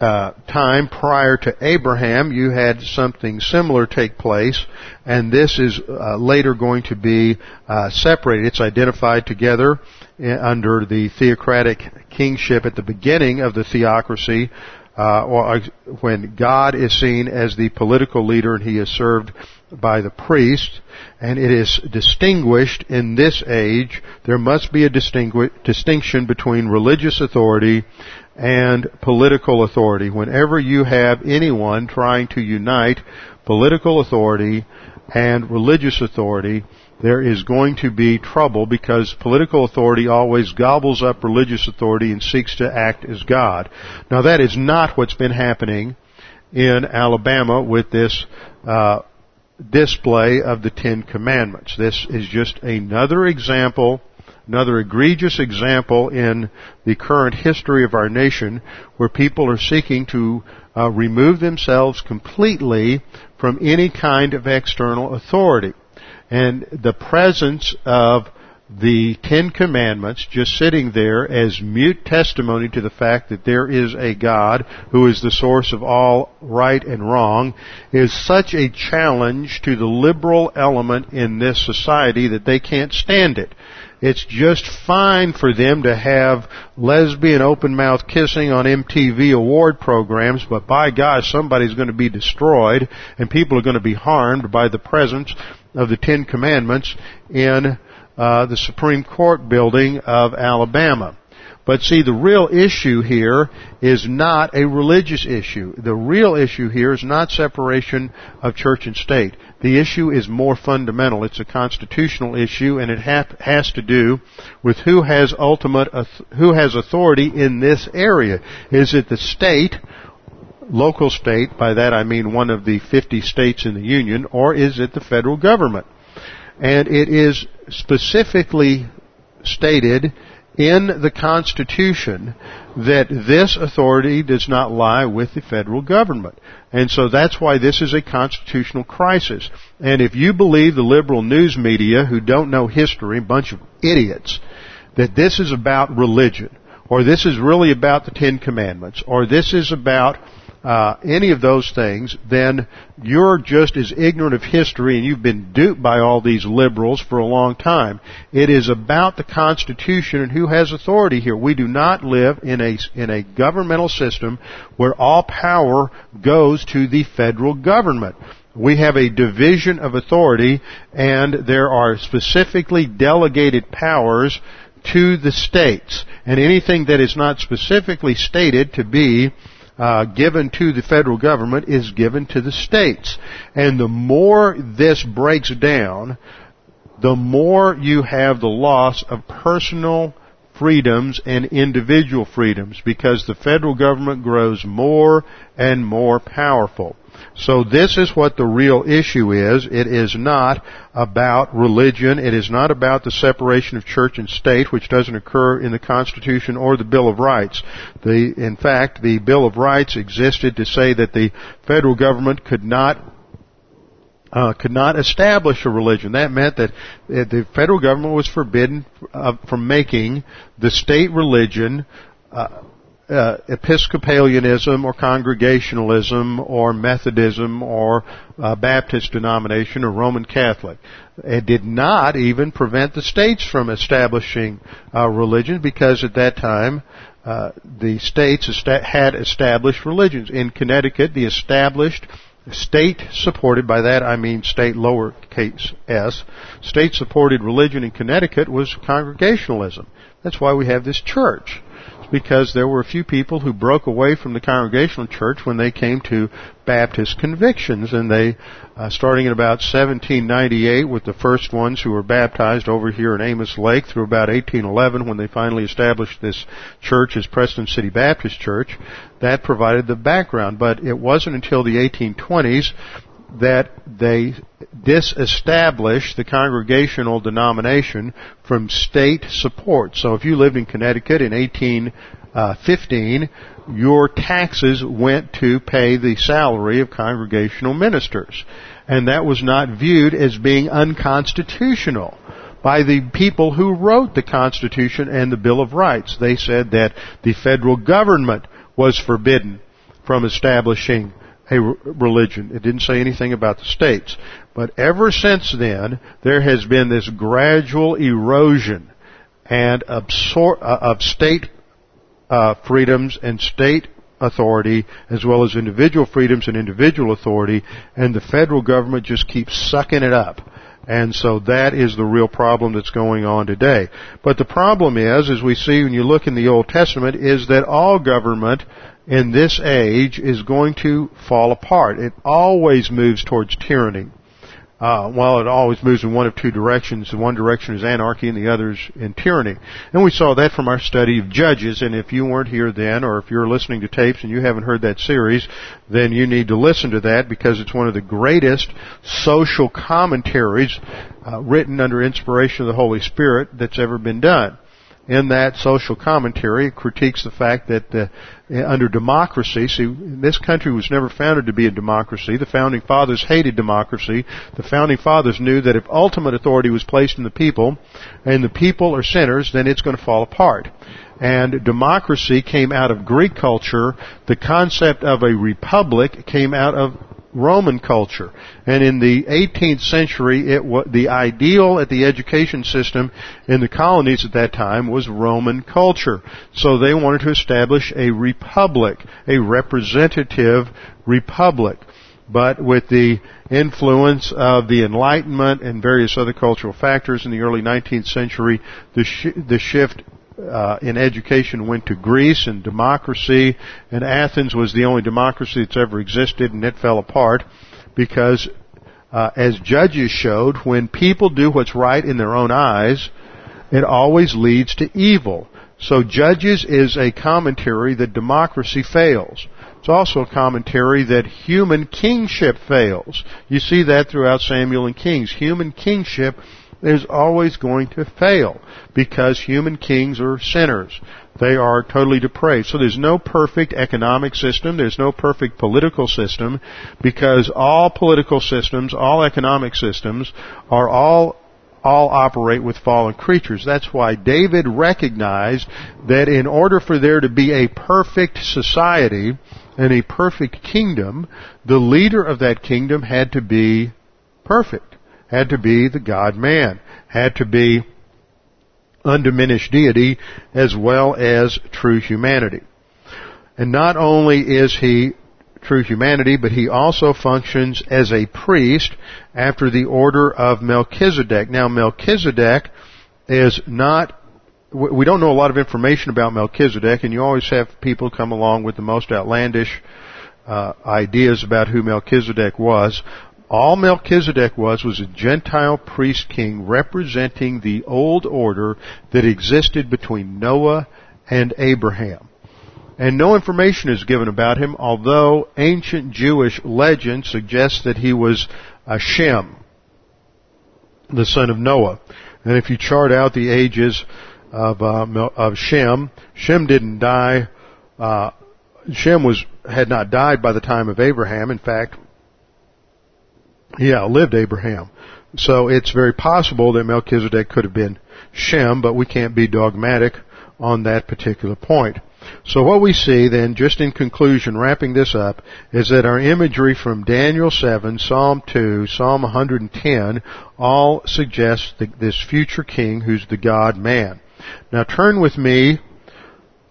A: uh, time prior to Abraham, you had something similar take place, and this is uh, later going to be uh, separated. It's identified together uh, under the theocratic kingship at the beginning of the theocracy, uh, or uh, when God is seen as the political leader and he is served by the priest, and it is distinguished in this age. There must be a distinction between religious authority and political authority. Whenever you have anyone trying to unite political authority and religious authority, there is going to be trouble because political authority always gobbles up religious authority and seeks to act as God. Now that is not what's been happening in Alabama with this uh, display of the Ten Commandments. This is just another example another egregious example in the current history of our nation where people are seeking to uh, remove themselves completely from any kind of external authority. And the presence of the Ten Commandments just sitting there as mute testimony to the fact that there is a God who is the source of all right and wrong is such a challenge to the liberal element in this society that they can't stand it. It's just fine for them to have lesbian open mouth kissing on MTV award programs, but by gosh, somebody's going to be destroyed and people are going to be harmed by the presence of the Ten Commandments in uh, the Supreme Court building of Alabama. But see, the real issue here is not a religious issue. The real issue here is not separation of church and state. The issue is more fundamental. It's a constitutional issue and it has to do with who has ultimate, who has authority in this area. Is it the state local state, by that I mean one of the 50 states in the Union, or is it the federal government? And it is specifically stated in the Constitution that this authority does not lie with the federal government. And so that's why this is a constitutional crisis. And if you believe the liberal news media who don't know history, a bunch of idiots, that this is about religion, or this is really about the Ten Commandments, or this is about uh, any of those things, then you're just as ignorant of history and you've been duped by all these liberals for a long time. It is about the Constitution and who has authority here. We do not live in a, in a governmental system where all power goes to the federal government. We have a division of authority and there are specifically delegated powers to the states. And anything that is not specifically stated to be uh, given to the federal government is given to the states. And the more this breaks down, the more you have the loss of personal freedoms and individual freedoms because the federal government grows more and more powerful. So this is what the real issue is. It is not about religion. It is not about the separation of church and state, which doesn't occur in the Constitution or the Bill of Rights. The, in fact, the Bill of Rights existed to say that the federal government could not uh, could not establish a religion. That meant that the federal government was forbidden uh, from making the state religion uh, uh, Episcopalianism or Congregationalism or Methodism or uh, Baptist denomination or Roman Catholic. It did not even prevent the states from establishing uh, religion because at that time uh, the states had established religions. In Connecticut, the established state supported, by that I mean state lowercase s, state supported religion in Connecticut was Congregationalism. That's why we have this church because there were a few people who broke away from the Congregational Church when they came to Baptist convictions, and they, uh, starting in about 1798, with the first ones who were baptized over here in Amos Lake through about 1811, when they finally established this church as Preston City Baptist Church, that provided the background. But it wasn't until the 1820s that they disestablish the congregational denomination from state support. So if you lived in Connecticut in 1815, uh, your taxes went to pay the salary of congregational ministers. And that was not viewed as being unconstitutional by the people who wrote the Constitution and the Bill of Rights. They said that the federal government was forbidden from establishing a religion. It didn't say anything about the states. But ever since then, there has been this gradual erosion and absor- uh, of state uh, freedoms and state authority as well as individual freedoms and individual authority and the federal government just keeps sucking it up. And so that is the real problem that's going on today. But the problem is, as we see when you look in the Old Testament, is that all government in this age is going to fall apart. It always moves towards tyranny. Uh, while it always moves in one of two directions, the one direction is anarchy and the other is in tyranny. And we saw that from our study of Judges, and if you weren't here then, or if you're listening to tapes and you haven't heard that series, then you need to listen to that because it's one of the greatest social commentaries uh, written under inspiration of the Holy Spirit that's ever been done in that social commentary it critiques the fact that uh, under democracy, see, this country was never founded to be a democracy. The founding fathers hated democracy. The founding fathers knew that if ultimate authority was placed in the people, and the people are sinners, then it's going to fall apart. And democracy came out of Greek culture. The concept of a republic came out of Roman culture. And in the 18th century, it was, the ideal at the education system in the colonies at that time was Roman culture. So they wanted to establish a republic, a representative republic. But with the influence of the Enlightenment and various other cultural factors in the early 19th century, the, sh- the shift uh, in education went to Greece and democracy, and Athens was the only democracy that's ever existed, and it fell apart because, uh, as judges showed, when people do what's right in their own eyes, it always leads to evil. So Judges is a commentary that democracy fails. It's also a commentary that human kingship fails. You see that throughout Samuel and Kings. Human kingship is always going to fail because human kings are sinners. They are totally depraved. So there's no perfect economic system. There's no perfect political system because all political systems, all economic systems are all all operate with fallen creatures. That's why David recognized that in order for there to be a perfect society and a perfect kingdom, the leader of that kingdom had to be perfect had to be the God man, had to be undiminished deity as well as true humanity. And not only is he true humanity, but he also functions as a priest after the order of Melchizedek. Now Melchizedek is not we don't know a lot of information about Melchizedek, and you always have people come along with the most outlandish uh, ideas about who Melchizedek was. All Melchizedek was was a Gentile priest king representing the old order that existed between Noah and Abraham. And no information is given about him, although ancient Jewish legend suggests that he was a Shem, the son of Noah. And if you chart out the ages of, uh, of Shem, Shem didn't die. Uh, Shem was had not died by the time of Abraham. In fact, he outlived Abraham. So it's very possible that Melchizedek could have been Shem, but we can't be dogmatic on that particular point. So what we see then, just in conclusion, wrapping this up, is that our imagery from Daniel 7, Psalm 2, Psalm 110, all suggest this future king who's the God-man. Now turn with me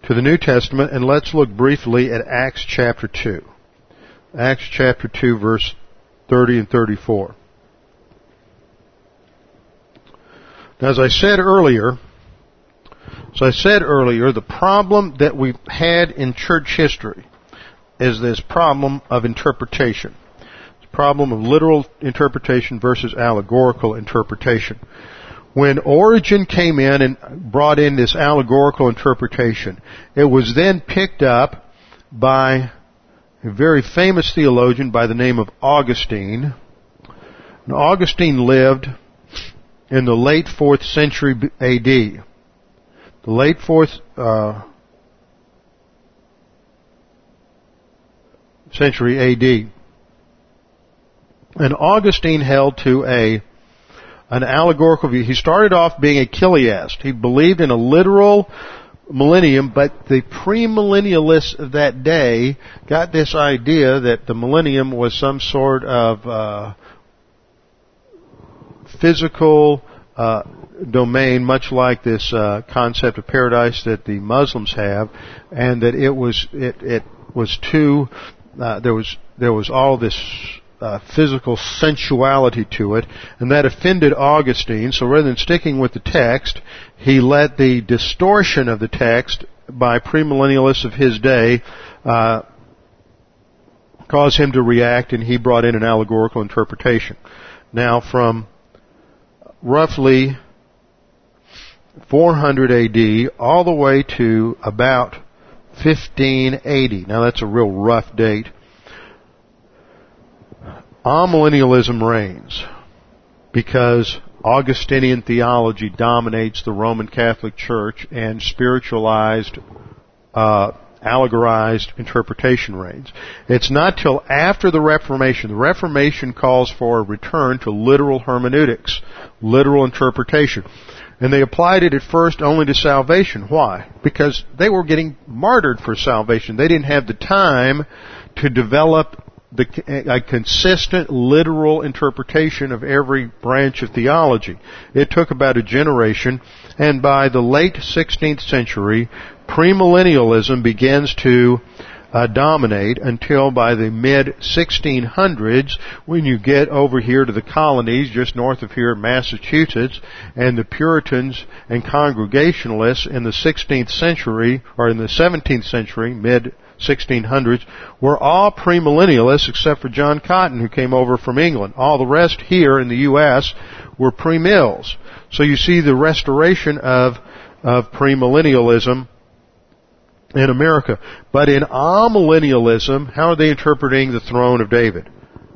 A: to the New Testament and let's look briefly at Acts chapter 2. Acts chapter 2 verse 30 and 34. Now, as I said earlier, as I said earlier, the problem that we've had in church history is this problem of interpretation. This problem of literal interpretation versus allegorical interpretation. When Origen came in and brought in this allegorical interpretation, it was then picked up by a very famous theologian by the name of Augustine. And Augustine lived in the late 4th century AD. The late 4th uh, century AD. And Augustine held to a an allegorical view. He started off being a Chiliast. He believed in a literal millennium, but the premillennialists of that day got this idea that the millennium was some sort of uh, physical uh, domain, much like this uh, concept of paradise that the Muslims have, and that it was it it was too uh, there was there was all this uh, physical sensuality to it, and that offended Augustine. So rather than sticking with the text, he let the distortion of the text by premillennialists of his day uh, cause him to react, and he brought in an allegorical interpretation. Now, from roughly 400 AD all the way to about 1580. Now that's a real rough date amillennialism reigns because Augustinian theology dominates the Roman Catholic Church and spiritualized, uh, allegorized interpretation reigns. It's not till after the Reformation. The Reformation calls for a return to literal hermeneutics, literal interpretation. And they applied it at first only to salvation. Why? Because they were getting martyred for salvation. They didn't have the time to develop the, a consistent literal interpretation of every branch of theology. It took about a generation, and by the late 16th century, premillennialism begins to uh, dominate until by the mid 1600s when you get over here to the colonies just north of here Massachusetts and the Puritans and Congregationalists in the 16th century or in the 17th century mid 1600s, were all premillennialists except for John Cotton who came over from England. All the rest here in the U.S. were premills. So you see the restoration of, of premillennialism in America. But in amillennialism, how are they interpreting the throne of David?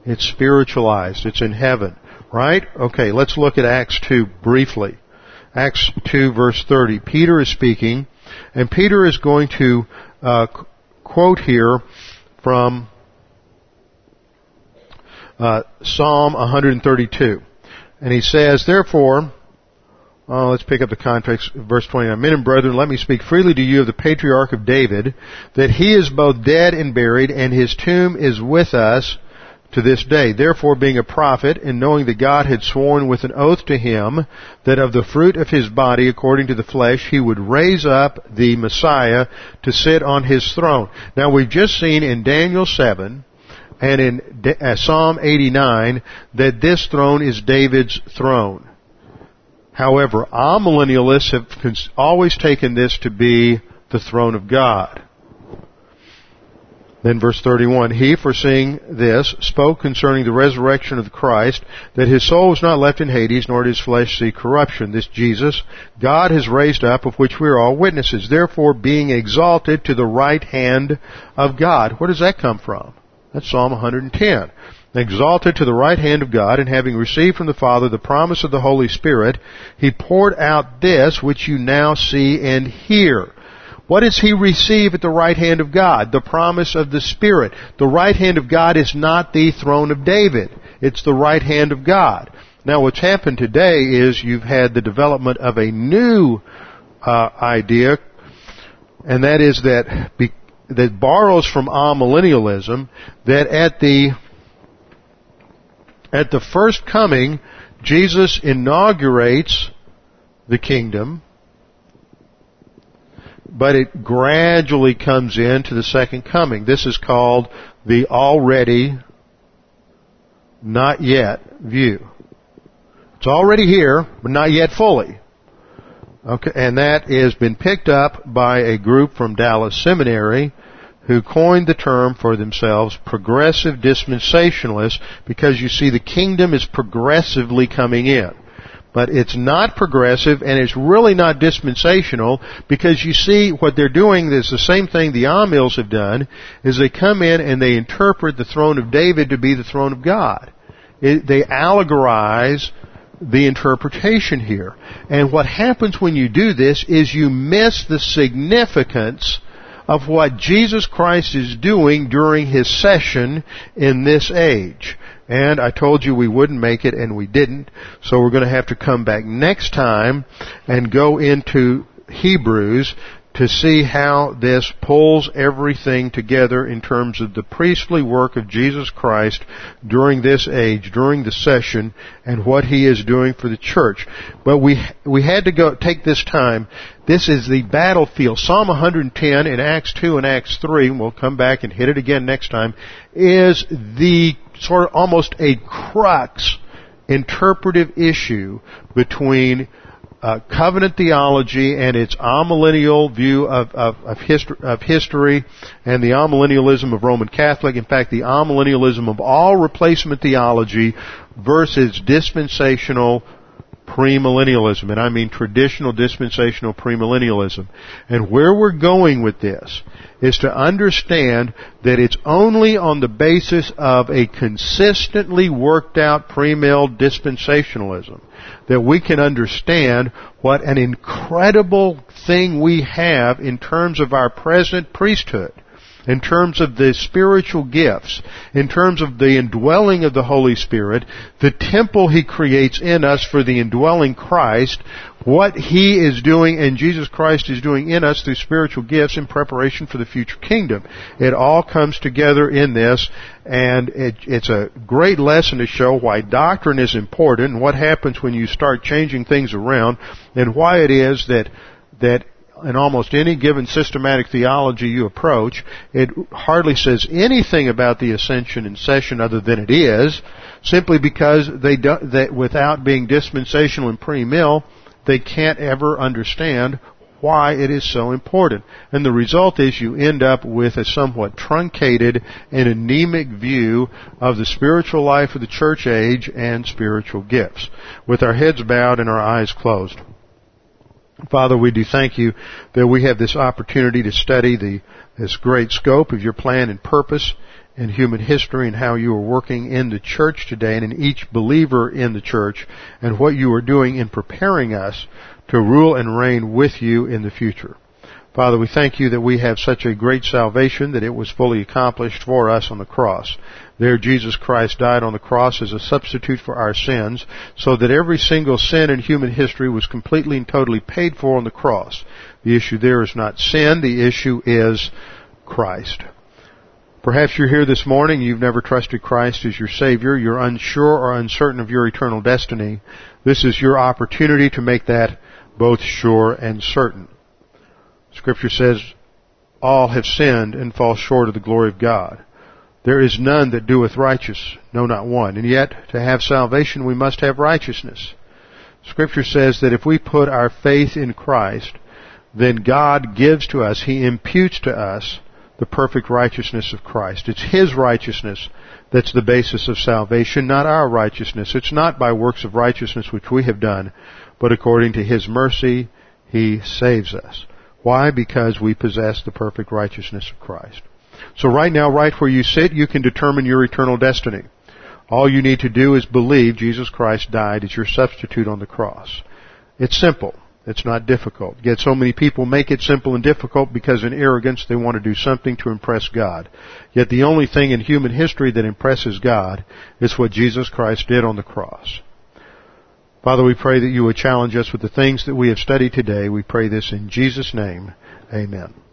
A: It's spiritualized. It's in heaven. Right? Okay, let's look at Acts 2 briefly. Acts 2 verse 30. Peter is speaking, and Peter is going to uh, quote here from uh, Psalm 132. And he says, therefore, uh, let's pick up the context, verse 29. Men and brethren, let me speak freely to you of the patriarch of David, that he is both dead and buried, and his tomb is with us, to this day. Therefore, being a prophet, and knowing that God had sworn with an oath to him that of the fruit of his body, according to the flesh, he would raise up the Messiah to sit on his throne. Now, we've just seen in Daniel 7 and in uh, Psalm 89 that this throne is David's throne. However, amillennialists have always taken this to be the throne of God. Then verse 31, He, foreseeing this, spoke concerning the resurrection of Christ, that his soul was not left in Hades, nor did his flesh see corruption. This Jesus, God has raised up, of which we are all witnesses. Therefore, being exalted to the right hand of God. Where does that come from? That's Psalm 110. Exalted to the right hand of God, and having received from the Father the promise of the Holy Spirit, He poured out this which you now see and hear. What does he receive at the right hand of God? The promise of the Spirit. The right hand of God is not the throne of David. It's the right hand of God. Now what's happened today is you've had the development of a new uh, idea, and that is that be, that borrows from amillennialism that at the at the first coming, Jesus inaugurates the kingdom but it gradually comes into the second coming. This is called the already, not yet view. It's already here, but not yet fully. Okay, and that has been picked up by a group from Dallas Seminary who coined the term for themselves progressive dispensationalists because you see the kingdom is progressively coming in. But it's not progressive and it's really not dispensational because you see what they're doing is the same thing the Amills have done is they come in and they interpret the throne of David to be the throne of God. It, they allegorize the interpretation here. And what happens when you do this is you miss the significance of what Jesus Christ is doing during His session in this age. And I told you we wouldn't make it and we didn't. So we're going to have to come back next time and go into Hebrews to see how this pulls everything together in terms of the priestly work of Jesus Christ during this age, during the session, and what He is doing for the church. But we, we had to go, take this time. This is the battlefield. Psalm 110 in Acts 2 and Acts 3, and we'll come back and hit it again next time, is the sort of almost a crux interpretive issue between uh, covenant theology and its amillennial view of, of, of, history, of history and the amillennialism of Roman Catholic. In fact, the amillennialism of all replacement theology versus dispensational premillennialism, and I mean traditional dispensational premillennialism. And where we're going with this is to understand that it's only on the basis of a consistently worked out premill dispensationalism that we can understand what an incredible thing we have in terms of our present priesthood in terms of the spiritual gifts, in terms of the indwelling of the Holy Spirit, the temple He creates in us for the indwelling Christ, what He is doing and Jesus Christ is doing in us through spiritual gifts in preparation for the future kingdom. It all comes together in this, and it, it's a great lesson to show why doctrine is important and what happens when you start changing things around, and why it is that that in almost any given systematic theology you approach, it hardly says anything about the ascension and session other than it is, simply because they do, that without being dispensational and premill, they can't ever understand why it is so important. And the result is you end up with a somewhat truncated and anemic view of the spiritual life of the church age and spiritual gifts, with our heads bowed and our eyes closed. Father, we do thank you that we have this opportunity to study the, this great scope of your plan and purpose in human history and how you are working in the church today and in each believer in the church and what you are doing in preparing us to rule and reign with you in the future. Father, we thank you that we have such a great salvation that it was fully accomplished for us on the cross. There Jesus Christ died on the cross as a substitute for our sins so that every single sin in human history was completely and totally paid for on the cross. The issue there is not sin, the issue is Christ. Perhaps you're here this morning, you've never trusted Christ as your Savior, you're unsure or uncertain of your eternal destiny. This is your opportunity to make that both sure and certain. Scripture says, all have sinned and fall short of the glory of God. There is none that doeth righteous, no not one. And yet, to have salvation, we must have righteousness. Scripture says that if we put our faith in Christ, then God gives to us, He imputes to us the perfect righteousness of Christ. It's His righteousness that's the basis of salvation, not our righteousness. It's not by works of righteousness which we have done, but according to His mercy, He saves us. Why? Because we possess the perfect righteousness of Christ. So right now, right where you sit, you can determine your eternal destiny. All you need to do is believe Jesus Christ died as your substitute on the cross. It's simple. It's not difficult. Yet so many people make it simple and difficult because in arrogance they want to do something to impress God. Yet the only thing in human history that impresses God is what Jesus Christ did on the cross. Father, we pray that you would challenge us with the things that we have studied today. We pray this in Jesus' name. Amen.